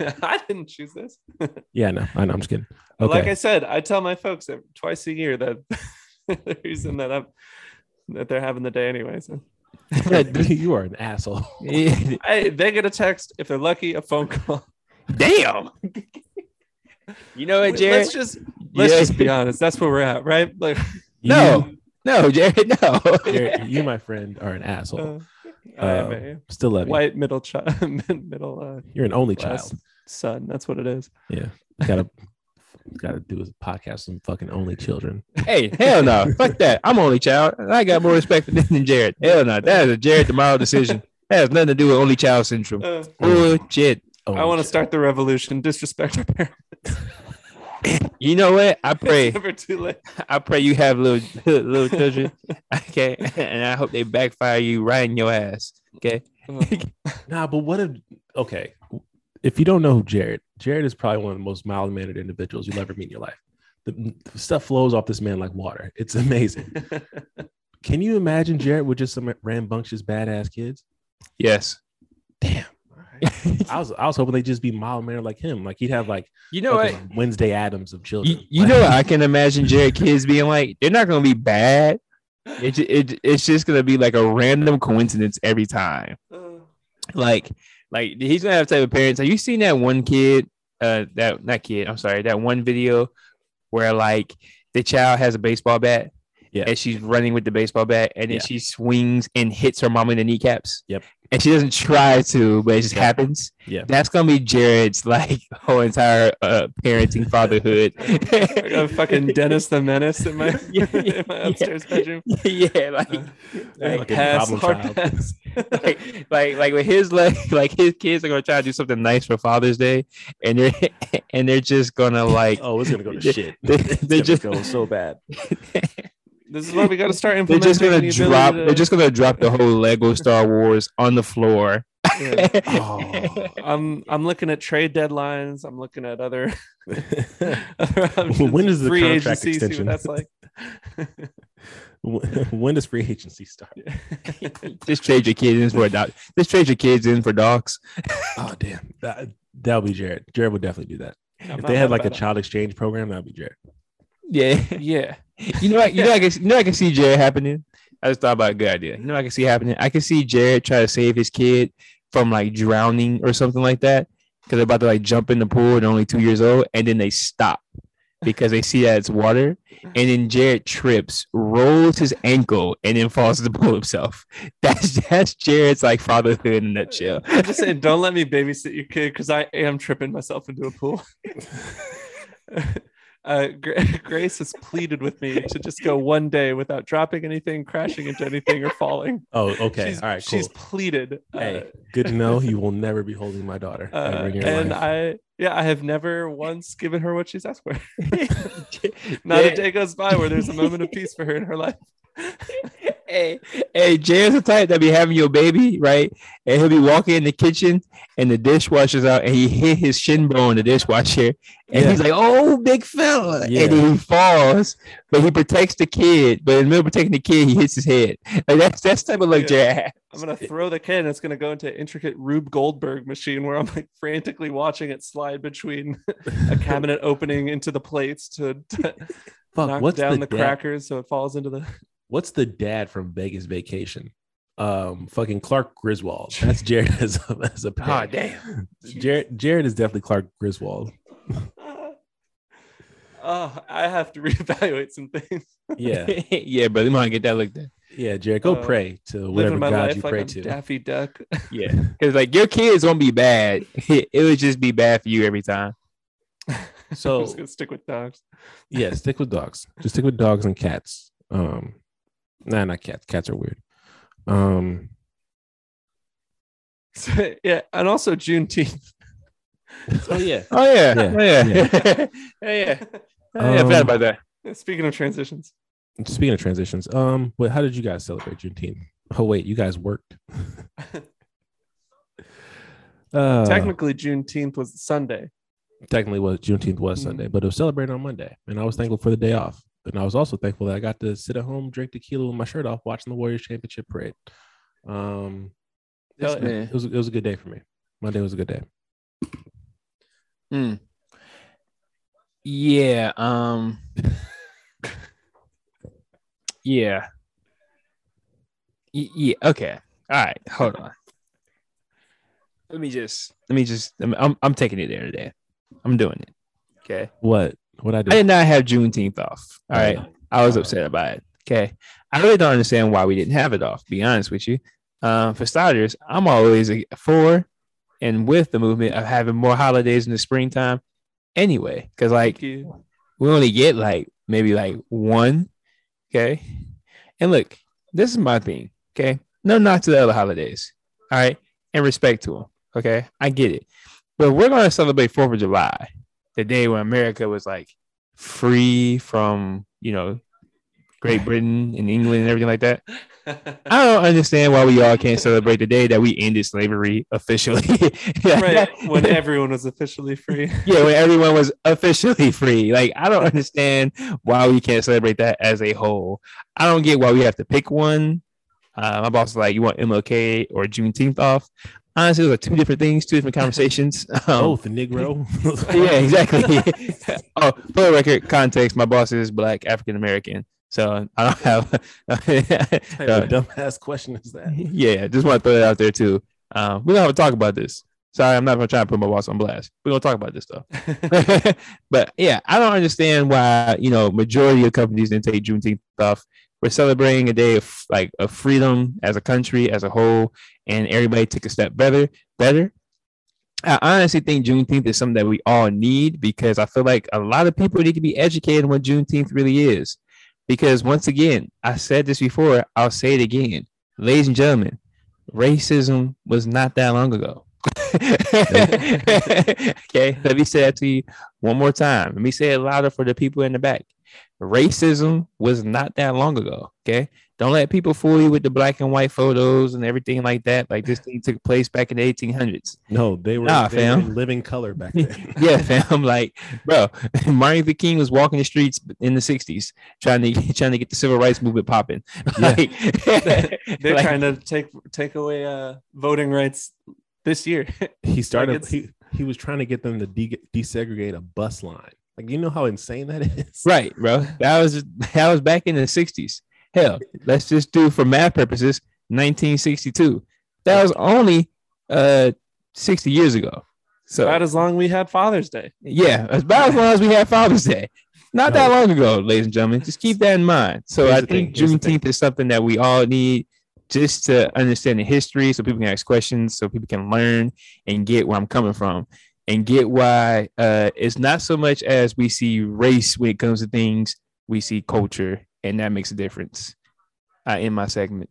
I didn't choose this. Yeah, no, I know. I'm just kidding. Okay, Like I said, I tell my folks twice a year that the reason that I'm that they're having the day anyway. So you are an asshole. hey, they get a text if they're lucky, a phone call. Damn. You know what, Jared? Let's just let's Yeah. just be honest. That's where we're at, right? Like No, no, Jared, no. you, Jared, you, my friend, are an asshole. uh, uh, man. Still love you. white middle child, middle uh, You're an only child. son. That's what it is. Yeah, gotta gotta do a podcast with some fucking only children. hey, hell no. Fuck that. I'm only child. I got more respect for them than Jared. Hell no. That is a Jared tomorrow decision. That has nothing to do with only child syndrome. Uh, Bullshit. Only I want to start the revolution. Disrespect our parents. You know what? I pray. It's never too late. I pray you have little little children. Okay. And I hope they backfire you right in your ass. Okay. Nah, but what if okay? If you don't know who Jared, Jared is probably one of the most mild mannered individuals you'll ever meet in your life. The, the stuff flows off this man like water. It's amazing. Can you imagine Jared with just some rambunctious badass kids? Yes. Damn. I was I was hoping they'd just be mild mannered like him. Like he'd have like You know what? Wednesday Addams of children. You, you know what I can imagine Jared kids being like? They're not gonna be bad. It, it, it's just gonna be like a random coincidence every time. Uh, like like he's gonna have type of parents. Have you seen that one kid? Uh, that not kid. I'm sorry. That one video where like the child has a baseball bat. Yeah. And she's running with the baseball bat, and then Yeah. she swings and hits her mom in the kneecaps. Yep. And she doesn't try to, but it just Yeah. happens. Yeah. That's gonna be Jared's like whole entire uh, parenting fatherhood. I got fucking Dennis the Menace in my, Yeah, in my yeah. upstairs bedroom. yeah, like, Uh, like, Like pass, problem hard child. pass. like, like, like with his like, like his kids are gonna try to do something nice for Father's Day, and they're and they're just gonna like, oh, it's gonna go to shit. they- It's they gonna just- go so bad. This is why we got to start implementing. they're just gonna the drop, to- they're just gonna drop the whole Lego Star Wars on the floor. Yeah. Oh. I'm I'm looking at trade deadlines. I'm looking at other. other options. When is the free contract agency? See extension? what that's like. when does free agency start? just trade your kids in for a dog. Just trade your kids in for dogs. Oh damn, that that'll be Jared. Jared would definitely do that. I'm if they had like a about child exchange program, that'd be Jared. Yeah. Yeah. You know, what, you know, I can, you know, I can see Jared happening. I just thought about a good idea. You know, I can see happening. I can see Jared try to save his kid from like drowning or something like that because they're about to like jump in the pool. and only two years old, and then they stop because they see that it's water, and then Jared trips, rolls his ankle, and then falls in the pool himself. That's that's Jared's like fatherhood in a nutshell. I'm just saying, don't let me babysit your kid because I am tripping myself into a pool. uh, Grace has pleaded with me to just go one day without dropping anything, crashing into anything, or falling. Oh, okay. She's, All right, cool. she's pleaded. uh, hey, good to know. You will never be holding my daughter uh, ever in your and life. I, yeah, I have never once given her what she's asked for. Not a day goes by where there's a moment of peace for her in her life. Hey, hey, Jared's the type that be having your baby, right? And he'll be walking in the kitchen and the dishwasher's out and he hit his shin bone in the dishwasher. And Yeah. he's like, oh, big fella. Yeah. And he falls, but he protects the kid. But in the middle of protecting the kid, he hits his head. Like that's that's type of like Yeah. Jared. I'm gonna throw the kid, and it's gonna go into an intricate Rube Goldberg machine where I'm like frantically watching it slide between a cabinet opening into the plates to, to Fuck, knock what's down the, the, crackers so it falls into the. What's the dad from Vegas Vacation? Um, fucking Clark Griswold. That's Jared as a, as a Oh damn. Jared Jared is definitely Clark Griswold. Oh, I have to reevaluate some things. Yeah, yeah, but You might get that looked at. yeah. Jared, go Uh, pray to whatever my God life you like pray I'm to. Daffy Duck. Yeah, because like your kids won't be bad. It would just be bad for you every time. I'm So just gonna stick with dogs. yeah, stick with dogs. Just stick with dogs and cats. Um, nah, not cats. Cats are weird. Um, So, yeah, and also Juneteenth. oh yeah. Oh yeah, Yeah, oh, yeah, yeah, yeah. Oh, yeah, I forgot Um, about that. Speaking of transitions, Speaking of transitions, um, but how did you guys celebrate Juneteenth? Oh wait, you guys worked. uh, technically Juneteenth was Sunday. technically was Juneteenth was Mhm. Sunday, but it was celebrated on Monday, and I was thankful for the day off. And I was also thankful that I got to sit at home, drink tequila with my shirt off, watching the Warriors championship parade. Um, Hell it's- yeah. it was it was a good day for me. Monday was a good day. Mm. Yeah. Um. yeah. Y- yeah. Okay. All right. Hold on. Let me just. Let me just. I'm. I'm, I'm taking it there today. I'm doing it. Okay. What what I I did? not have Juneteenth off. All right. I was upset about it. Okay. I really don't understand why we didn't have it off, be honest with you. Um, for starters, I'm always for and with the movement of having more holidays in the springtime anyway. Cause like we only get like maybe like one. Okay. And look, this is my thing. Okay. No not to the other holidays. All right. And respect to them. Okay. I get it. But we're going to celebrate 4th of July, the day when America was like free from, you know, Great Britain and England and everything like that. I don't understand why we all can't celebrate the day that we ended slavery officially. right when everyone was officially free. yeah, when everyone was officially free. Like, I don't understand why we can't celebrate that as a whole. I don't get why we have to pick one. Uh, my boss was like, "You want MLK or Juneteenth off?" Honestly, those are two different things, two different conversations. Um, Both Negro. yeah, exactly. oh, for the record, context: my boss is black, African American, so I don't have. Uh, dumbass question is that? yeah, just want to throw that out there too. Um, we're gonna have to talk about this. Sorry, I'm not gonna try to put my boss on blast. We're gonna talk about this stuff. but yeah, I don't understand why you know majority of companies didn't take Juneteenth off. We're celebrating a day of like of freedom as a country as a whole, and everybody took a step better. Better. I honestly think Juneteenth is something that we all need because I feel like a lot of people need to be educated on what Juneteenth really is. Because once again, I said this before, I'll say it again, ladies and gentlemen, racism was not that long ago. okay, let me say that to you one more time. Let me say it louder for the people in the back. Racism was not that long ago. Okay, don't let people fool you with the black and white photos and everything like that. Like this thing took place back in the 1800s. No, they were, Nah, they were fam. in living color back then. yeah, fam. Like, bro, Martin Luther King was walking the streets in the 60s trying to trying to get the civil rights movement popping. Like, They're like- trying to take take away uh voting rights this year. He started. it's- he, he was trying to get them to de- desegregate a bus line. Like you know how insane that is. Right, bro. That was that was back in the 60s. Hell, let's just do for math purposes 1962. That was only uh 60 years ago. So About as long we had Father's Day. yeah, it's about as long as we had Father's Day. Not that long ago, ladies and gentlemen. Just keep that in mind. So Here's I think here's the. Juneteenth is something that we all need just to understand the history so people can ask questions, so people can learn and get where I'm coming from and get why uh, it's not so much as we see race when it comes to things, we see culture, and that makes a difference. Uh, in my segment,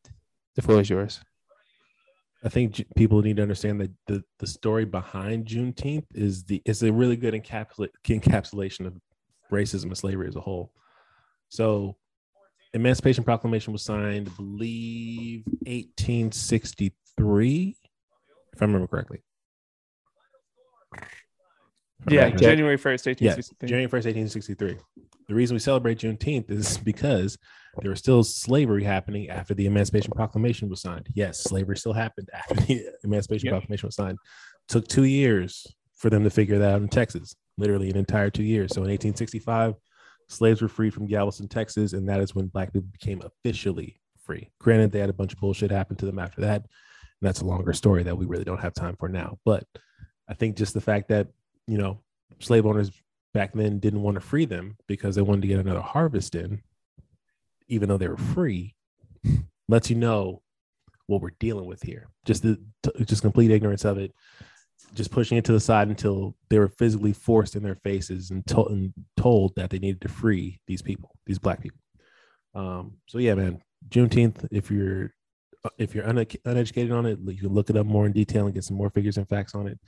the floor is yours. I think people need to understand that the, the story behind Juneteenth is the is a really good encapsula- encapsulation of racism and slavery as a whole. So, Emancipation Proclamation was signed, I believe, 1863, if I remember correctly. Yeah, Right. January 1st, Yeah, 1863. January 1st, 1863. The reason we celebrate Juneteenth is because there was still slavery happening after the Emancipation Proclamation was signed. Yes, slavery still happened after the Emancipation Yep. Proclamation was signed. Took two years for them to figure that out in Texas, literally an entire two years. So in 1865, slaves were freed from Galveston, Texas, and that is when black people became officially free. Granted, they had a bunch of bullshit happen to them after that. And that's a longer story that we really don't have time for now. But I think just the fact that, you know, slave owners back then didn't want to free them because they wanted to get another harvest in, even though they were free, lets you know what we're dealing with here. Just the just complete ignorance of it, just pushing it to the side until they were physically forced in their faces and, to- and told that they needed to free these people, these black people. Um, so yeah, man, Juneteenth. If you're if you're une- uneducated on it, you can look it up more in detail and get some more figures and facts on it.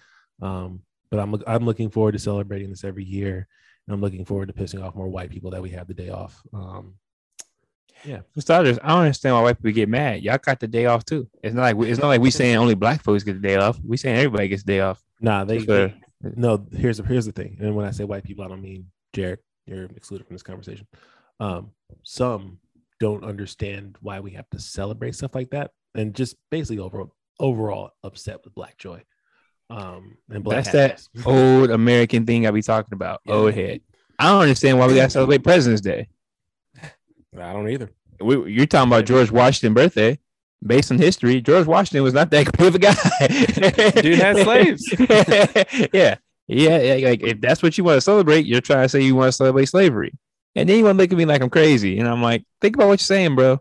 Um, but I'm I'm looking forward to celebrating this every year, and I'm looking forward to pissing off more white people that we have the day off. Um, For starters, I don't understand why white people get mad. Y'all got the day off too. It's not like we, it's not like we saying only black folks get the day off. We saying everybody gets the day off. nah, they, they- no. Here's the here's the thing, and when I say white people, I don't mean Jared. You're excluded from this conversation. Um, some don't understand why we have to celebrate stuff like that, and just basically overall overall upset with Black Joy. Um, and black That's that old American thing I be talking about. Yeah. Old head. I don't understand why we gotta celebrate President's Day. I don't either. We, you're talking about George Washington birthday. Based on history, George Washington was not that great of a guy. Dude had slaves. yeah. Yeah. yeah, Like if that's what you want to celebrate, you're trying to say you want to celebrate slavery. And then you want to look at me like I'm crazy. And I'm like, think about what you're saying, bro.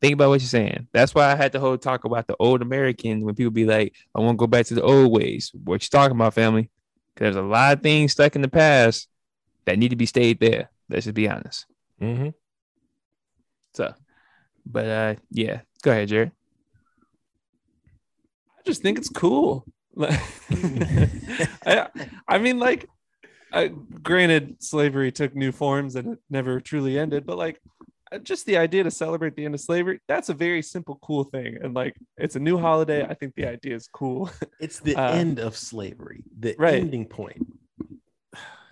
Think about what you're saying. That's why I had the whole talk about the old American when people be like, I want to go back to the old ways. What you talking about, family? there's a lot of things stuck in the past that need to be stayed there. Let's just be honest. Mm-hmm. So, but uh, yeah, go ahead, Jared. I just think it's cool. I, I mean, like, uh, granted, slavery took new forms and it never truly ended, but like, just the idea to celebrate the end of slavery, that's a very simple, cool thing. And like, it's a new holiday. I think the idea is cool. It's the Uh, end of slavery, the right. ending point.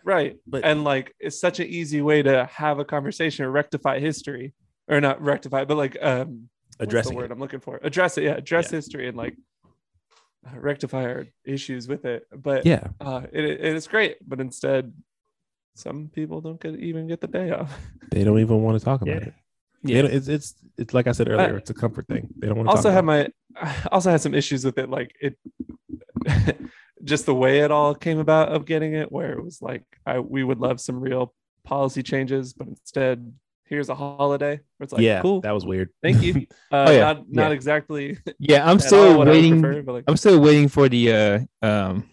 right. But And like, it's such an easy way to have a conversation or rectify history or not rectify, but like, um, what's the word it. I'm looking for. Address it, yeah. Address Yeah. history and like uh, rectify our issues with it. But Yeah, uh, it, it is great, but instead, some people don't get even get the day off. they don't even want to talk about Yeah. it. They don't- it's it's it's like I said earlier. I- it's a comfort thing. They don't want to also talk have about my I also had some issues with it, like it, just the way it all came about of getting it, where it was like I we would love some real policy changes, but instead here's a holiday. Where it's like, yeah, cool, that was weird. thank you. Uh, Oh, yeah. Not not Yeah. exactly. Yeah, I'm still what I would waiting. prefer, like, I'm still waiting for the uh um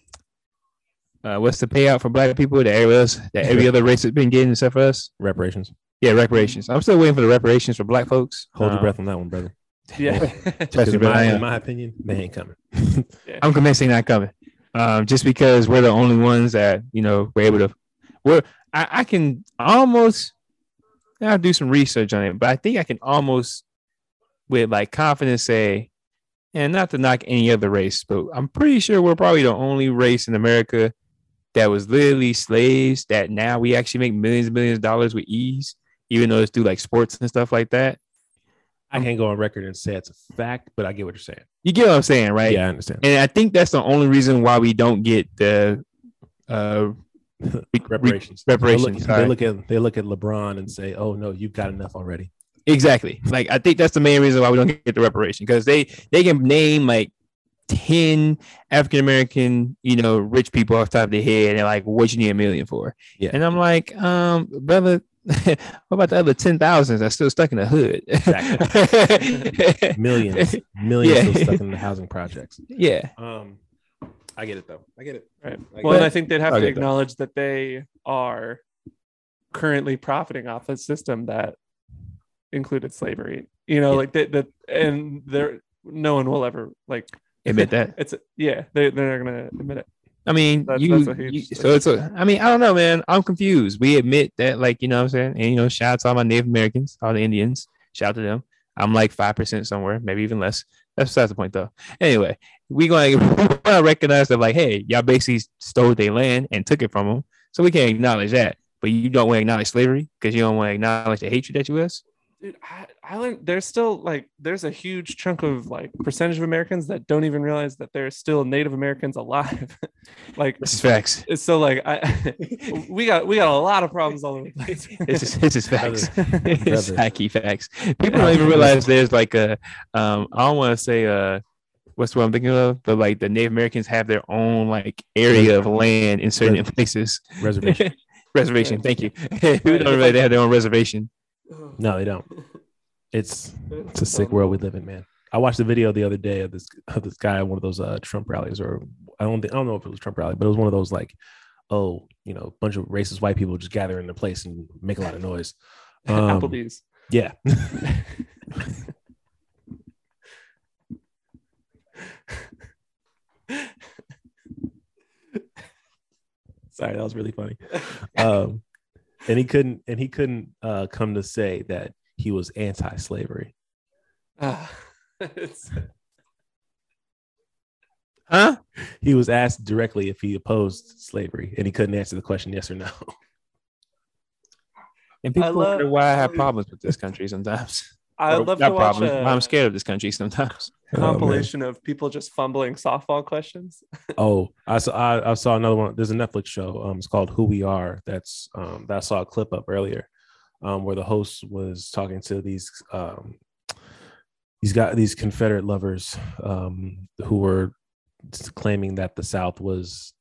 uh what's the payout for black people that every else that every other race has been getting except for us? Reparations. Yeah, reparations. I'm still waiting for the reparations for black folks. Hold your Um, breath on that one, brother. yeah. Trust Because me, in, my, in my opinion, they ain't coming. I'm convinced they're not coming. Um, just because we're the only ones that you know we're able to. We're I, I can almost. I'll do some research on it, but I think I can almost, with like confidence, say, and not to knock any other race, but I'm pretty sure we're probably the only race in America that was literally slaves that now we actually make millions and millions of dollars with ease, even though it's through like sports and stuff like that. I can't go on record and say it's a fact, but I get what you're saying. You get what I'm saying, right? Yeah, I understand. And I think that's the only reason why we don't get the uh reparations. reparations, They look, they look at they look at LeBron and say, "Oh no, you've got enough already." exactly. Like I think that's the main reason why we don't get the reparation because they they can name like 10 African American, you know, rich people off the top of their head and they're like, what you need a million for? Yeah. And I'm like, um, brother, what about the other ten thousands that's still stuck in the hood? Millions, millions Yeah. still stuck in the housing projects. yeah. Um, I get it though. I get it. Right. I Well, get and. I think they'd have I to get that. acknowledge that they are currently profiting off a system that included slavery. You know, Yeah. like that. That and there, no one will ever like Admit that. It's yeah, they they're not gonna admit it. I mean, That's- you, that's a huge- you- so it's a, I mean, I don't know, man. I'm confused. We admit that, like, you know what I'm saying? And, you know, shout out to all my Native Americans, all the Indians. Shout out to them. I'm like 5% somewhere, maybe even less. That's besides the point, though. Anyway, we going to recognize that, like, hey, y'all basically stole their land and took it from them. So we can't acknowledge that. But you don't want to acknowledge slavery because you don't want to acknowledge the hatred that you is. Dude, I, Island, there's still like there's a huge chunk of like percentage of Americans that don't even realize that there's still Native Americans alive. like This is facts. it's so like I we got we got a lot of problems all over the place. This is this is facts. It's Brother. hacky facts. People don't even realize there's like a um I don't want to say uh what's what I'm thinking of, but like the Native Americans have their own like area of land in certain places. Reservation. reservation. Thank you. People don't really they have their own reservation. No, they don't. It's it's a sick world we live in, man. I watched a video the other day of this of this guy at one of those uh, Trump rallies, or I don't think I don't know if it was Trump rally, but it was one of those like, oh, you know, a bunch of racist white people just gather in a place and make a lot of noise. Um, Applebee's. Yeah. Sorry, that was really funny. Um, and he couldn't and he couldn't uh, come to say that he was anti-slavery. It's- Huh? He was asked directly if he opposed slavery, and he couldn't answer the question yes or no. And people love- wonder why I have problems with this country sometimes. I Or love to watch problems, a why I'm scared of this country sometimes. Compilation of people just fumbling softball questions. Oh, I saw I, I saw another one. There's a Netflix show. Um, it's called Who We Are. That's um that I saw a clip up earlier, um, where the host was talking to these um these got these Confederate lovers um who were claiming that the South was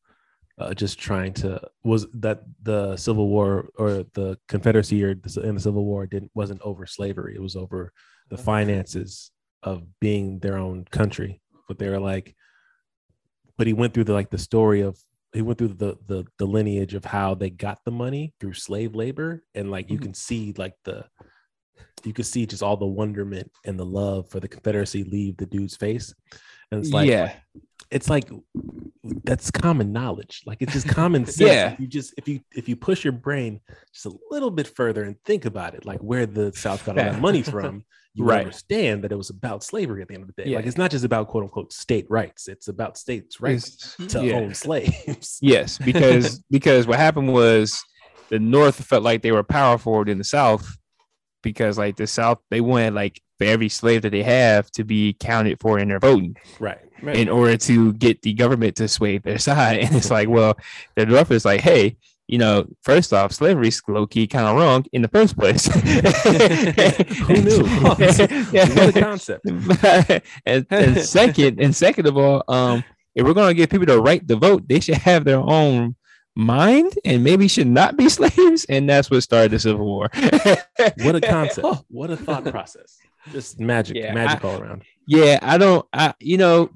uh, just trying to was that the Civil War or the Confederacy or the, in the Civil War didn't wasn't over slavery. It was over the finances of being their own country. But they were like, but he went through the like the story of he went through the the the lineage of how they got the money through slave labor, and like you Mhm. can see like the you can see just all the wonderment and the love for the Confederacy leave the dude's face, and it's like yeah. it's like that's common knowledge like it's just common sense Yeah. if you just if you if you push your brain just a little bit further and think about it like where the south got all that money from you Right. understand that it was about slavery at the end of the day Yeah. like it's not just about quote unquote state rights it's about states rights It's- to yeah. own slaves Yes, because because what happened was the North felt like they were powerful than the South because like the South they wanted like for every slave that they have to be counted for in their voting right Right. in order to get the government to sway their side. And it's like, well, the North is like, hey, you know, first off, slavery's low key kind of wrong in the first place. Who knew? what a concept and, and second, and second of all, um, if we're gonna give people the right to vote, they should have their own mind and maybe should not be slaves. And that's what started the Civil War. what a concept what a thought process just magic Yeah, magic I- all around Yeah, I don't. I you know,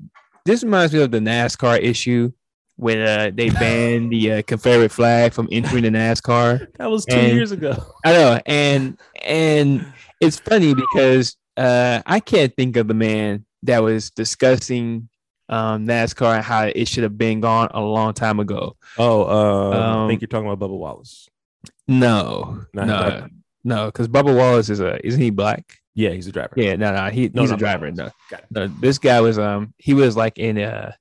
this reminds me of the NASCAR issue when uh, they banned the uh, Confederate flag from entering the NASCAR. that was two And- years ago I know, and and it's funny because uh, I can't think of the man that was discussing um, NASCAR and how it should have been gone a long time ago. oh uh, i Um, think you're talking about bubba wallace No, Not no, that- no, because Bubba Wallace is a isn't he black? yeah he's a driver Yeah, no, no, he, No, he's no, a driver. No, Got it. no, this guy was um he was like in uh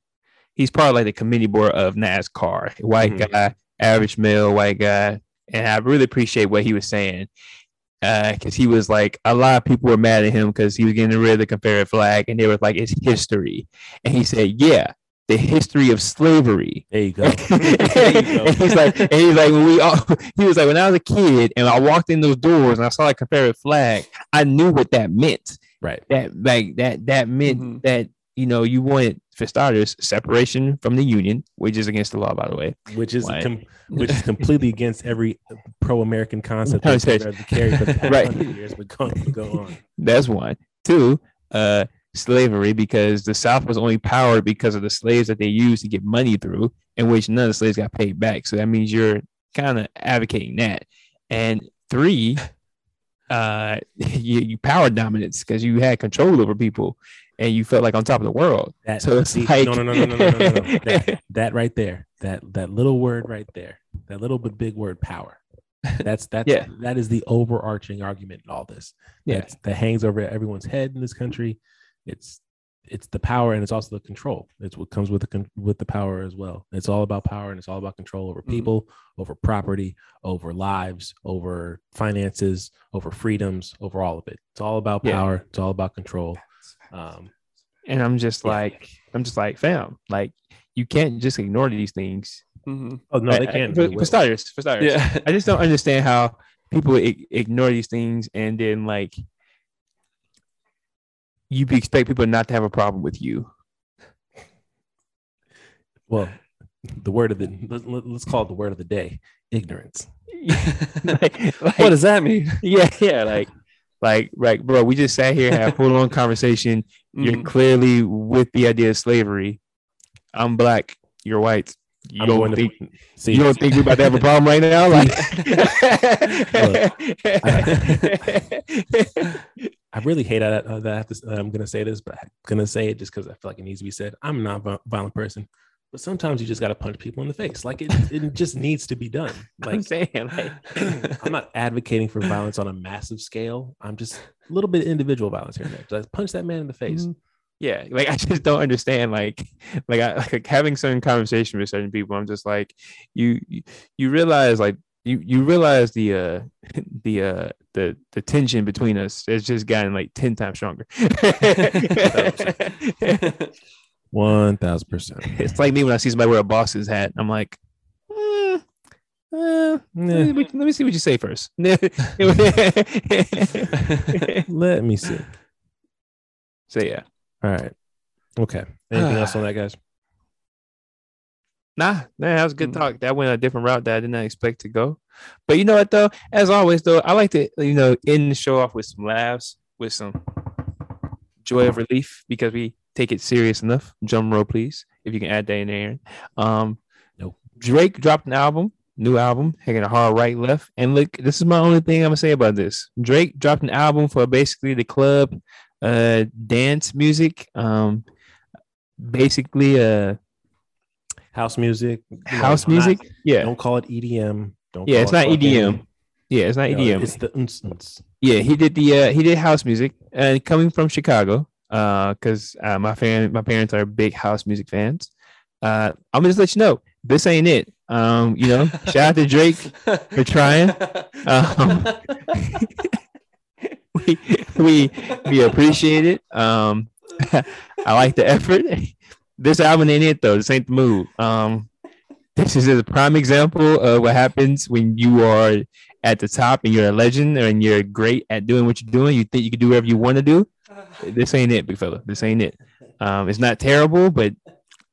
he's part of like the committee board of NASCAR, white Mhm. guy, average male white guy, and I really appreciate what he was saying. Uh, because he was like a lot of people were mad at him because he was getting rid of the Confederate flag, and they were like, "It's history," and he said, "Yeah, the history of slavery." there you go there you go and he's like, and he's like, when we all, he was like, when I was a kid and I walked in those doors and I saw a Confederate flag, I knew what that meant. right That like that that meant Mhm. that you know you wanted for starters separation from the union, which is against the law, by the way. which is com- which is completely against every pro-American concept No, that's it's- ever carried for the past Right. hundred years, but go, go on. That's one. Two, uh, slavery because the South was only powered because of the slaves that they used to get money through, in which none of the slaves got paid back. So that means you're kind of advocating that. And three, uh, you, you power dominance because you had control over people and you felt like on top of the world. That, So it's see, like- no, no, no, no, no, no, no, no. That, that right there, that that little word right there, that little but big word, power. That's that's Yeah. that is the overarching argument in all this. Yeah. That's, that hangs over everyone's head in this country. It's it's the power and it's also the control. It's what comes with the with the power as well. It's all about power and it's all about control over Mhm. people, over property, over lives, over finances, over freedoms, over all of it. It's all about Yeah. power. It's all about control. Um, And I'm just Yeah. like, I'm just like, fam, like you can't just ignore these things. Mhm. oh no, they I- I- can. for, they for starters. For starters, Yeah. I just don't understand how people ig- ignore these things and then like you expect people not to have a problem with you. Well, the word of the let, let- let's call it the word of the day: ignorance. like, like- what does that mean? yeah, yeah, like, like, right, bro. We just sat here, had a full on conversation. You're Mhm. clearly with the idea of slavery. I'm black. You're white. You I'm don't going think to see. you don't think we're about to have a problem right now? Like, I really hate that, uh, that I have to, that I'm going to say this, but I'm going to say it just because I feel like it needs to be said. I'm not a violent person, but sometimes you just got to punch people in the face. Like it, it just needs to be done. I'm Like saying, like, I'm not advocating for violence on a massive scale. I'm just a little bit of individual violence here and there. Just punch that man in the face. Mhm. yeah, like I just don't understand. Like, like I like having certain conversation with certain people. I'm just like, you, you, you realize like you, you realize the, uh, the, uh, the, the tension between us has just gotten like ten times stronger. One thousand percent. it's like me when I see somebody wear a Boston's hat. I'm like, eh, eh, let, me, let me see what you say first. Let me see. so yeah, All right. Okay. Anything else on that, guys? nah, nah, that was a good Mm. talk. That went a different route that I did not expect to go. But you know what though? As always though, I like to you know end the show off with some laughs, with some joy of relief because we take it serious enough. Drum roll, please, if you can add that in there. Um, Nope. Drake dropped an album, new album, hanging a hard right left. And look, this is my only thing I'm gonna say about this. Drake dropped an album for basically the club, uh, dance music. Um, basically, uh, House music. you know, house not- music. yeah, Don't call it EDM. Don't. Yeah, it's it not fucking- EDM. yeah, it's not know, EDM. It's the uns. Yeah, he did the uh he did house music and coming from Chicago, uh, because uh, my fan my parents are big house music fans. Uh, I'm gonna just let you know this ain't it. Um, you know, shout out to Drake. for trying. Um, we we we appreciate it. Um, I like the effort. This album ain't it though. This ain't the move. Um, this is a prime example of what happens when you are at the top and you're a legend and you're great at doing what you're doing. You think you can do whatever you want to do. This ain't it, big fella. This ain't it. Um, it's not terrible, but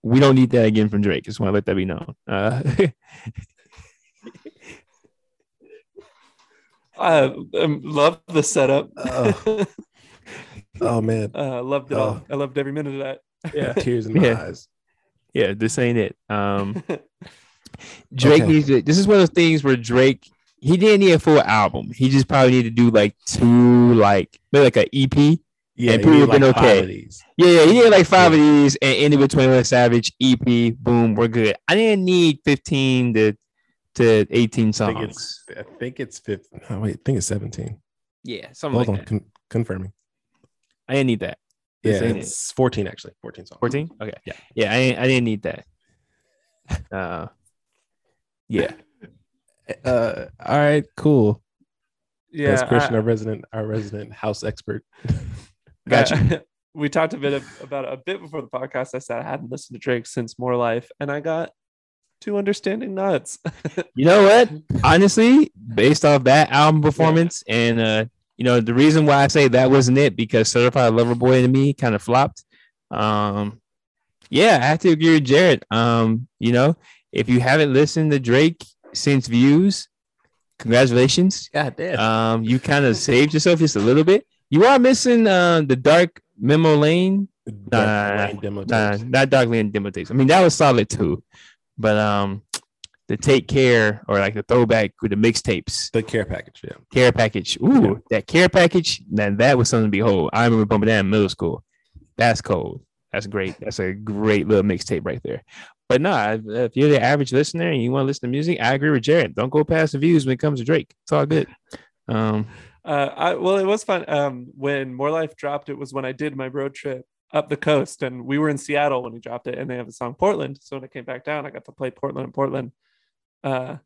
we don't need that again from Drake. Just want to let that be known. Uh, I um, love the setup. Oh. Oh man. uh, loved it all. I loved every minute of that. Yeah. Tears in my Yeah. eyes. yeah, this ain't it. Um, Drake Okay. needs to. This is one of those things where Drake he didn't need a full album. He just probably need to do like two, like maybe like an EP. Yeah. And people have been like, five okay. Yeah, yeah, he did like five of these and ended with Twenty One Savage EP. Boom, we're good. I didn't need fifteen to to eighteen I think songs. it's. I think it's fifth. Oh, wait. I think it's seventeen. Yeah, something Hold like on. that. Con- confirming. I didn't need that. Yeah. This ain't It's fourteen actually. Fourteen songs. Fourteen. Okay. Yeah. Yeah, I ain't, I didn't need that. Uh, yeah. Uh. All right. Cool. yeah, That's Christian, I- our resident, our resident house expert. Gotcha. Uh, we talked a bit of, about a bit before the podcast. I said I hadn't listened to Drake since More Life, and I got two understanding nuts. You know what? Honestly, based off that album performance, and uh, you know, the reason why I say that wasn't it because Certified Lover Boy to me kind of flopped. Um, yeah, I have to agree with Jared. Um, you know, if you haven't listened to Drake since Views, congratulations. God damn. Um, you kind of saved yourself just a little bit. You are missing uh the Dark Memo Lane nah, Nah, not Dark Lane demo tapes. I mean, that was solid too. But um the take care or like the throwback with the mixtapes, The care package. Yeah. care package. Ooh, Yeah. that care package, then that was something to behold. I remember bumping that in middle school. That's cold. That's great. That's a great little mixtape right there. But nah, if, if you're the average listener and you want to listen to music, I agree with Jared. Don't go past the views when it comes to Drake. It's all good. Um, Uh, I, well, it was fun. Um, when More Life dropped, it was when I did my road trip up the coast, and we were in Seattle when he dropped it, and they have a song Portland. So when I came back down, I got to play Portland and Portland. Uh,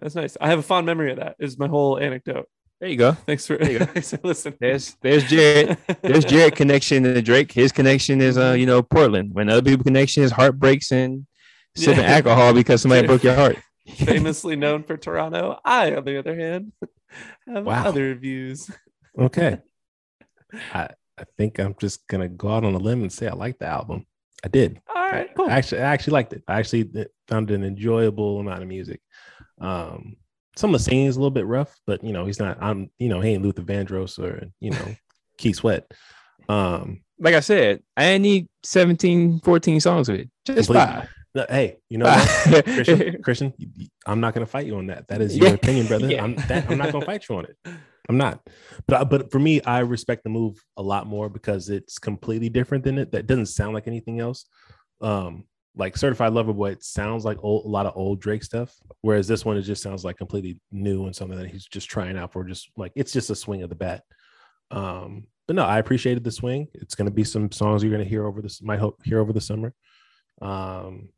that's nice. I have a fond memory of that. Is my whole anecdote. There you go. Thanks for, There you go. thanks for listening. There's there's Jared. There's Jared connection to Drake. His connection is uh, you know, Portland. When other people connection is heartbreaks and sipping Yeah. alcohol because somebody broke your heart. Famously known for Toronto. I, on the other hand, have Wow. other views. Okay. I I think I'm just gonna go out on a limb and say I like the album. I did. All right, cool. I actually, I actually liked it. I actually found an enjoyable amount of music. Um, some of the singing is a little bit rough, but you know, he's not. I'm, you know, he ain't Luther Vandross or you know, Keith Sweat. Um, Like I said, I didn't need 17, 14 songs with it. Just Completely. five. Hey, you know what, Christian? Christian, I'm not gonna fight you on that. That is Yeah. your opinion, brother. Yeah. I'm that, I'm not gonna fight you on it. I'm not. But but for me, I respect the move a lot more because it's completely different than it. That doesn't sound like anything else. Um, like Certified Lover Boy, it sounds like old, a lot of old Drake stuff, whereas this one it just sounds like completely new and something that he's just trying out for. Just like it's just a swing of the bat. Um, but no, I appreciated the swing. It's going to be some songs you're going to hear over this. Might hope hear over the summer. Um,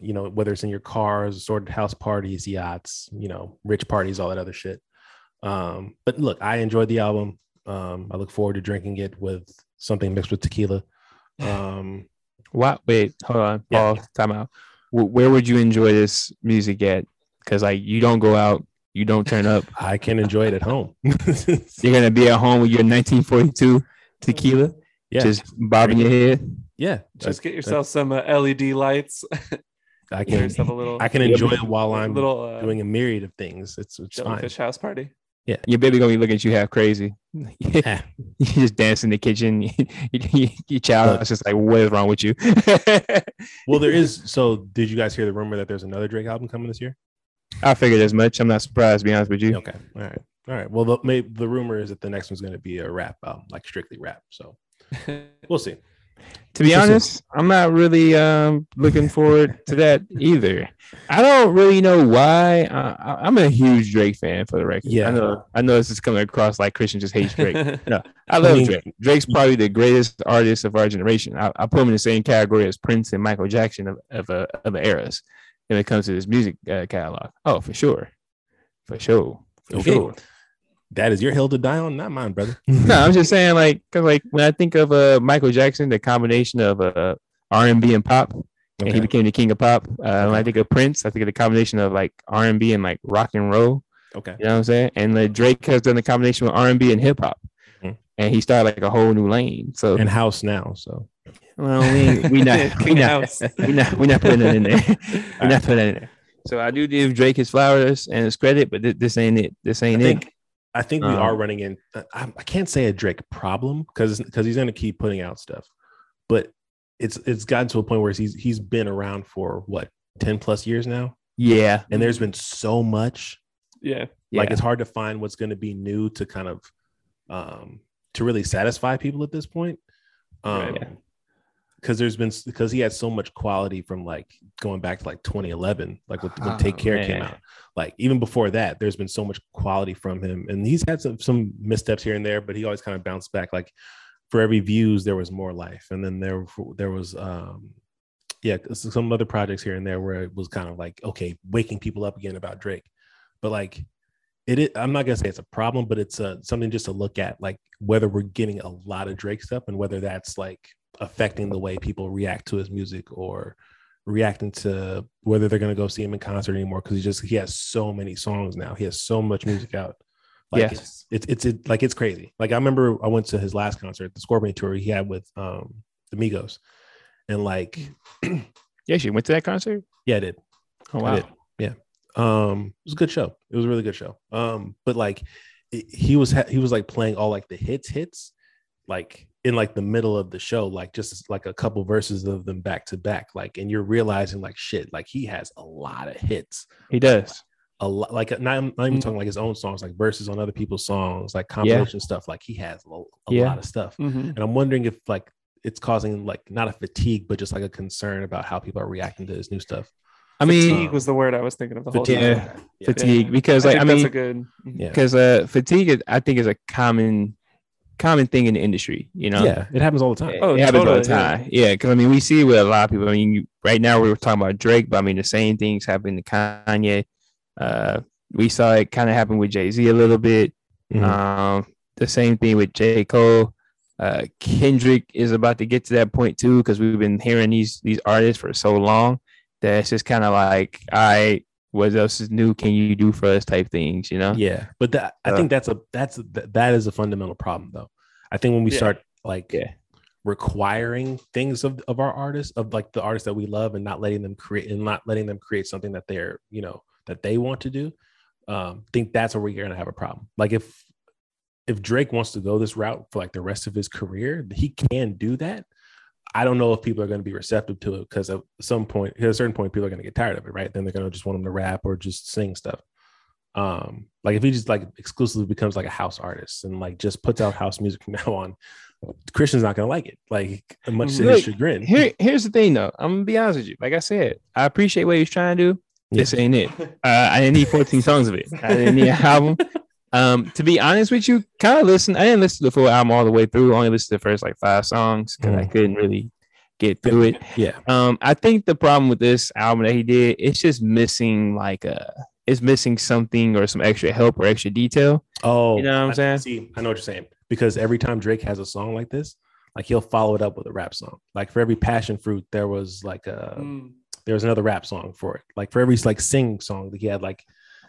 you know, whether it's in your cars, assorted house parties, yachts, you know, rich parties, all that other shit. Um, but look, I enjoyed the album. Um, I look forward to drinking it with something mixed with tequila. Um, What? Wait, hold on. Yeah. Pause. Time out. Wh- Where would you enjoy this music at? Because like you don't go out, you don't turn up. I can enjoy it at home. You're gonna be at home with your 1942 tequila, yeah, just bobbing your head. yeah. Just get yourself some uh, LED lights. I can. yourself a little. I can enjoy it while I'm little uh, doing a myriad of things. It's it's fine. jellyfish house party. Yeah, your baby gonna be looking at you half crazy. Yeah. you just dance in the kitchen. your child is just like, what is wrong with you? Well, there is. So, did you guys hear the rumor that there's another Drake album coming this year? I figured as much. I'm not surprised, to be honest with you. Okay. All right. All right. Well, the maybe the rumor is that the next one's going to be a rap album, like strictly rap. So we'll see. To be honest, I'm not really um looking forward to that either. I don't really know why. Uh, I- I'm a huge Drake fan for the record. Yeah. I know. I know this is coming across like Christian just hates Drake. No, I love mean- Drake. Drake's probably the greatest artist of our generation. I, I put him in the same category as Prince and Michael Jackson of of, uh, of the eras when it comes to his music uh, catalog. Oh, for sure, for sure, for Okay. sure. That is your hill to die on, not mine, brother. No, I'm just saying, like, 'cause, like when I think of uh, Michael Jackson, the combination of uh, R&B and pop, and he became the king of pop. Uh, When I think of Prince, I think of the combination of like R&B and like rock and roll. Okay. You know what I'm saying? And like, Drake has done the combination with R&B and hip hop, Mhm. and he started like a whole new lane. So, And house now. So well, we we not we not we not we not putting it in there. We're not putting it in there. So I do give Drake his flowers and his credit, but thi- this ain't it. This I ain't it. Think I think we Um, are running in. I, I can't say a Drake problem because because he's going to keep putting out stuff, but it's it's gotten to a point where he's he's been around for what ten plus years now, Yeah, and there's been so much yeah. like yeah. it's hard to find what's going to be new to kind of um to really satisfy people at this point um Right. Yeah. Because there's been because he had so much quality from like going back to like 2011 like when, when Oh, take care came out. Like even before that there's been so much quality from him and he's had some some missteps here and there but he always kind of bounced back. Like for every views there was more life and then there there was um yeah some other projects here and there where it was kind of like okay waking people up again about drake. But like it is, I'm not gonna say it's a problem, but it's uh, something just to look at, like whether we're getting a lot of Drake stuff and whether that's like affecting the way people react to his music or reacting to whether they're gonna go see him in concert anymore because he just he has so many songs now. He has so much music out. Like Yes. it's, it's it's it, like it's crazy. Like I remember I went to his last concert, the Scorpion tour he had with um the Migos, and like Yeah, she went to that concert. yeah, I did. Oh wow. did. Yeah. Um, it was a good show. It was a really good show. Um, but like it- he was ha- he was like playing all like the hits hits, like in like the middle of the show, like just like a couple verses of them back to back. Like, and you're realizing like shit, like he has a lot of hits. He does. A lot, like not, not even Mm. talking like his own songs, like verses on other people's songs, like compilation stuff. Like he has a, a Yeah. lot of stuff, Mhm. and I'm wondering if like it's causing like not a fatigue, but just like a concern about how people are reacting to his new stuff. I mean, Fatigue was the word I was thinking of the whole Fatigue. time. yeah, Yeah. fatigue Yeah. because I like think I that's mean, a good. Yeah. because uh, fatigue I think is a common common thing in the industry. You know, Yeah, it happens all the time. Oh, it happens all the totally, yeah. time. Yeah, because I mean, we see it with a lot of people. I mean, you, right now we're talking about Drake, but I mean, the same things happen to Kanye. Uh, we saw it kind of happen with Jay Z a little bit. Mhm. Um, the same thing with J. Cole. Uh, Kendrick is about to get to that point too, because we've been hearing these these artists for so long that it's just kind of like, all right, what else is new can you do for us type things, you know? Yeah, but that I Uh, think that's a that's that, is a fundamental problem though. I think when we Yeah. start like Yeah. requiring things of of our artists of like the artists that we love and not letting them create and not letting them create something that they're you know that they want to do, um, think that's where we're gonna have a problem. Like if if Drake wants to go this route for like the rest of his career, he can do that. I don't know if people are going to be receptive to it because at some point, at a certain point, people are going to get tired of it, right? Then they're going to just want him to rap or just sing stuff. Um, like if he just like exclusively becomes like a house artist and like just puts out house music from now on, Christian's not going to like it. Like much to Look, his chagrin. Here, here's the thing though. I'm gonna be honest with you. Like I said, I appreciate what he's trying to do. This ain't it. Uh, I didn't need 14 songs of it. I didn't need an album. Um, to be honest with you, kind of listen. I didn't listen to the full album all the way through. I only listened to the first like five songs because I Mm. couldn't really get through it. yeah, Um, I think the problem with this album that he did, it's just missing like a, it's missing something or some extra help or extra detail. Oh, You know what I'm I- saying? See, I know what you're saying because every time Drake has a song like this, like he'll follow it up with a rap song. Like for every passion fruit, there was like a Mm. there was another rap song for it. Like for every like sing song, that he had like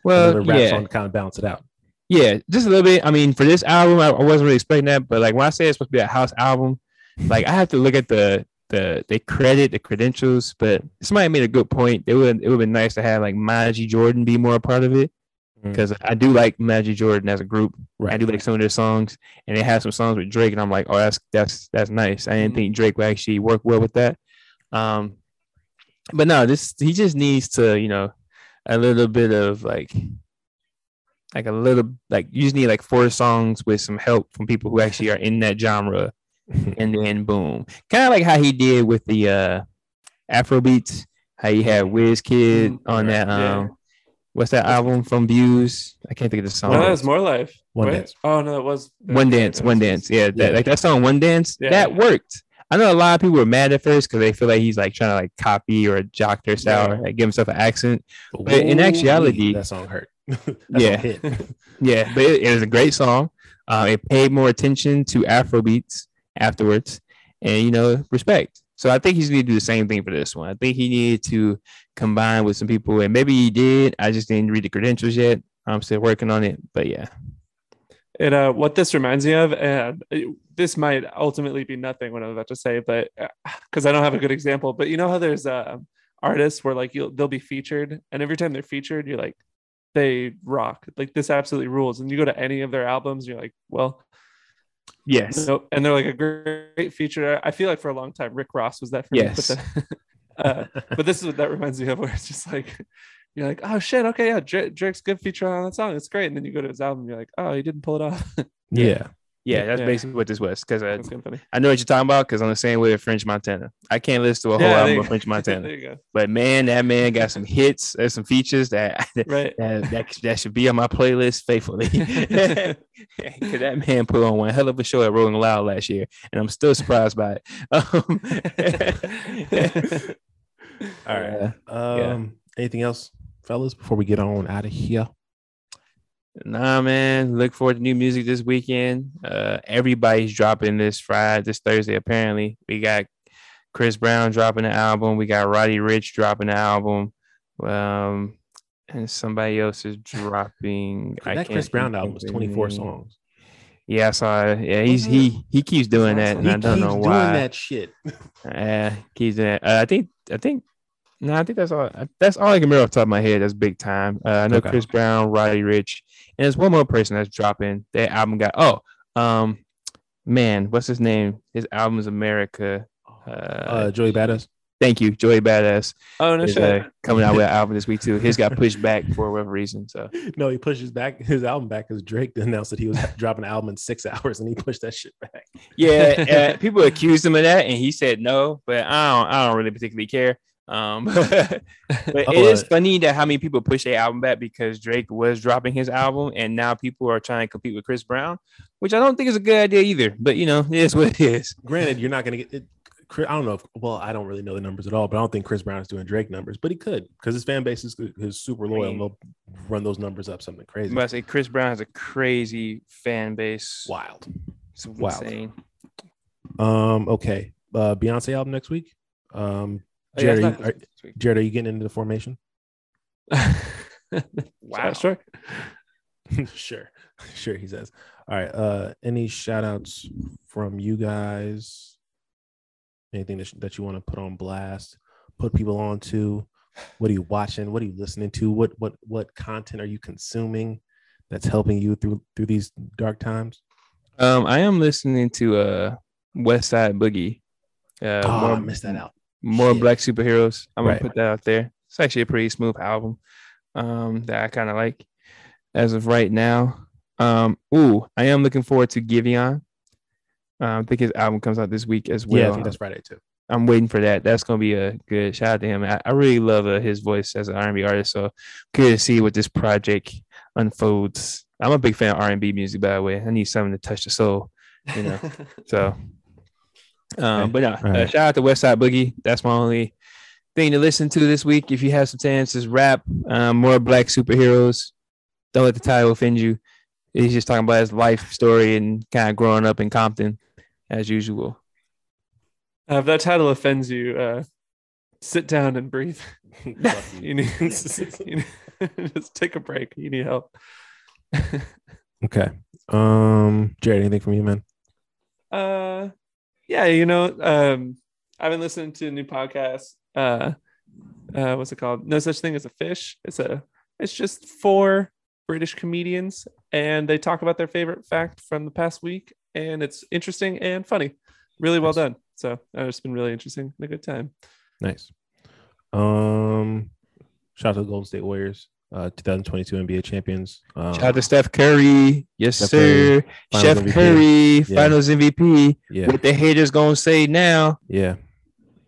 Well, another rap yeah, song to kind of balance it out. Yeah, just a little bit. I mean, for this album, I, I wasn't really expecting that, but like when I say it's supposed to be a house album, like I have to look at the the they credit the credentials. But somebody made a good point. It would it would have been nice to have like Majid Jordan be more a part of it Mm. because I do like Majid Jordan as a group. I do like some of their songs, and they have some songs with Drake, and I'm like, oh, that's that's that's nice. I didn't Mhm. think Drake would actually work well with that. Um, but no, this he just needs to, you know, a little bit of like, like a little like you just need like four songs with some help from people who actually are in that genre, and then boom, kind of like how he did with the uh Afro beats, how you had Wizkid Mm, on that yeah. um. What's that album from Views? I can't think of the song. No, that was more life. One right? Dance. Oh no, it was One dance, one dance. Yeah, that, Yeah. like that song, one dance. Yeah. That worked. I know a lot of people were mad at first because they feel like he's like trying to like copy or jock their style, or, like give himself an accent. But in Ooh-wee, actuality- that song hurt. That Yeah. Yeah, but it, it was a great song. Uh, it paid more attention to Afro beats afterwards, and you know, respect. So I think he's going to do the same thing for this one. I think he needed to combine with some people, and maybe he did. I just didn't read the credentials yet. I'm still working on it, but yeah. It uh, what this reminds me of, and this might ultimately be nothing what I'm about to say, but because I don't have a good example, but you know how there's uh, artists where like you'll they'll be featured, and every time they're featured, you're like, they rock, like this absolutely rules, and you go to any of their albums, you're like, well, Yes. no, and they're like a great, feature. I feel like for a long time, Rick Ross was that for Yes. me, but, the, uh, but this is what that reminds me of, where it's just like. You're like, oh shit, okay, yeah, Drake's good feature on that song. It's great. And then you go to his album, you're like, oh, he didn't pull it off. Yeah. Yeah, that's Yeah. basically what this was. Because That's kind of funny. I know what you're talking about because I'm the same way with French Montana. I can't listen to a whole Yeah, album of. French Montana, there you go. but man, that man got some hits. There's some features that Right. that, that, that should be on my playlist faithfully. Because that man put on one hell of a show at Rolling Loud last year, and I'm still surprised by it. All right. Uh, Um, anything else, fellas, before we get on out of here? Nah, man. Look forward to new music this weekend. Uh, everybody's dropping this Friday, this Thursday. Apparently, we got Chris Brown dropping an album. We got Roddy Ricch dropping an album. Um, and somebody else is dropping. I that can't Chris Brown album was 24 songs. Yeah, I saw it. Yeah, he's he he keeps doing that, and he I don't keeps know doing why. that shit. Uh, keeps doing that. Uh, I think I think. No, I think that's all. That's all I can remember off the top of my head. That's big time. Uh, I know Okay. Chris Brown, Roddy Ricch, and there's one more person that's dropping. Their album got. Oh, um, man, what's his name? His album is America. Uh, Uh, Joey Badass. thank you, Joey Badass. Oh no Is, shit. uh, coming out with an album this week too. His got pushed back for whatever reason. So No, he pushes back his album back because Drake announced that he was dropping an album in six hours, and he pushed that shit back. yeah, uh, people accused him of that, and he said no. But I don't. I don't really particularly care. Um, but it is funny that how many people push their album back because Drake was dropping his album, and now people are trying to compete with Chris Brown, which I don't think is a good idea either. But you know, it is what it is. Granted, you're not going to get it. Chris- I don't know. If, well, I don't really know the numbers at all, but I don't think Chris Brown is doing Drake numbers, but he could because his fan base is, is super loyal. and they'll run those numbers up something crazy. I say Chris Brown has a crazy fan base. Wild. It's Wild. insane. Um. Okay. Uh. Beyonce album next week. Um. Oh, yeah, it's Jared, are, this week, this week. Jared, are you getting into the formation? Wow. Sure. sure. Sure. He says. All right. Uh. Any shout outs from you guys? Anything that, that you want to put on blast? Put people on to? What are you watching? What are you listening to? What what what content are you consuming that's helping you through through these dark times? Um, I am listening to uh Westside Boogie. Uh, oh, more, I missed that out. More Shit. black superheroes. I'm gonna put that out there. It's actually a pretty smooth album um, that I kind of like as of right now. Um, ooh, I am looking forward to Giveon. Um, I think his album comes out this week as well. yeah, I think that's Friday too. I'm waiting for that. That's gonna be a good shout out to him. I, I really love uh, his voice as an R&B artist. So good to see what this project unfolds. I'm a big fan of R&B music, by the way. I need something to touch the soul, you know. So, um, but no, uh, shout out to Westside Boogie. That's my only thing to listen to this week. If you have some chance, is rap, um, more black superheroes. Don't let the title offend you. He's just talking about his life story and kind of growing up in Compton, as usual. Uh, if that title offends you, uh, sit down and breathe. You need, you need just take a break. You need help. Okay. Um, Jared, anything from you, man? Uh, yeah, you know, um, I've been listening to a new podcast. Uh, uh, what's it called? No such thing as a fish. It's a, it's just four British comedians, and they talk about their favorite fact from the past week, and it's interesting and funny. Really well Nice. done. So uh, it's been really interesting and a good time. Nice. Um, shout out to the Golden State Warriors, uh, 2022 NBA champions. Um, Shout out to Steph Curry. Yes, Steph sir. Curry, Chef MVP. Curry, Yeah. finals MVP. yeah, What the haters gonna say now? yeah.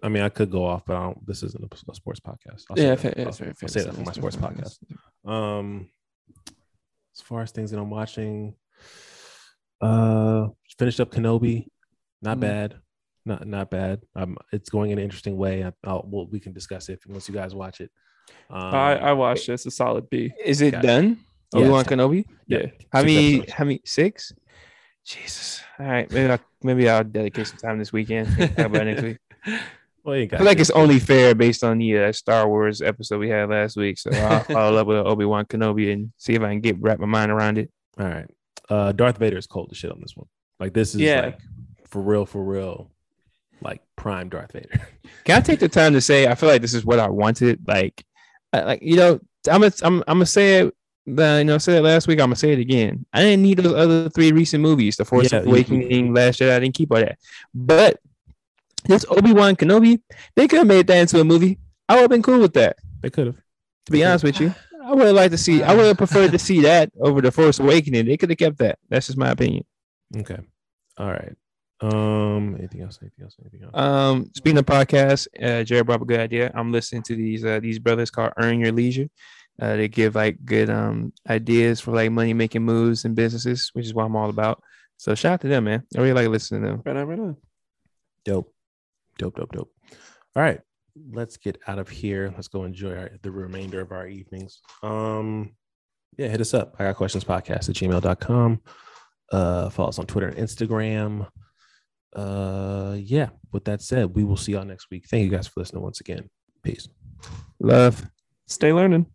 I mean, I could go off, but I don't, this isn't a, sports podcast. I'll Yeah, say that, I'll, it's I'll say fair that for my sports podcast. Um, as far as things that I'm watching, uh, finished up Kenobi. Not Mm. bad. Not not bad. Um, it's going in an interesting way. I, I'll, well, we can discuss it once you guys watch it. Um, I, I watched it. It's a solid B. Is it Gotcha. done? Yeah, Obi Wan it's Kenobi. Yeah. How six many? episodes. How many? Six. Jesus. All right. Maybe I, maybe I'll dedicate some time this weekend. Talk about next week. Well, you got I feel like it's only fair based on the uh, Star Wars episode we had last week. So I'll follow up with Obi Wan Kenobi and see if I can get wrap my mind around it. All right. Uh Darth Vader is cold as shit on this one. Like this is Yeah. like for real, for real, like prime Darth Vader. Can I take the time to say I feel like this is what I wanted? Like, I- like you know, I'm gonna I'm, I'm gonna say it. The, you know, I said it last week. I'm gonna say it again. I didn't need those other three recent movies: The Force Yeah, Awakening, Last Jedi. I didn't keep all that. But this Obi Wan Kenobi, they could have made that into a movie. I would have been cool with that. They could have. To be honest with you, I would have liked to see. I uh. would have preferred to see that over The Force Awakening. They could have kept that. That's just my opinion. Okay. All right. Um. Anything else? Anything else? Anything else? Um, speaking of podcasts, uh, Jared brought up a good idea. I'm listening to these uh, these brothers called Earn Your Leisure. Uh, they give like good um ideas for like money making moves and businesses, which is what I'm all about. So shout out to them, man. I really like listening to them. Right on, right on. Dope. Dope. Dope. Dope. All right. Let's get out of here. Let's go enjoy our, the remainder of our evenings. Um. Yeah. Hit us up. I got questions podcast at gmail.com. Uh. Follow us on Twitter and Instagram. Uh. Yeah. With that said, we will see y'all next week. Thank you guys for listening once again. Peace. Love. Stay learning.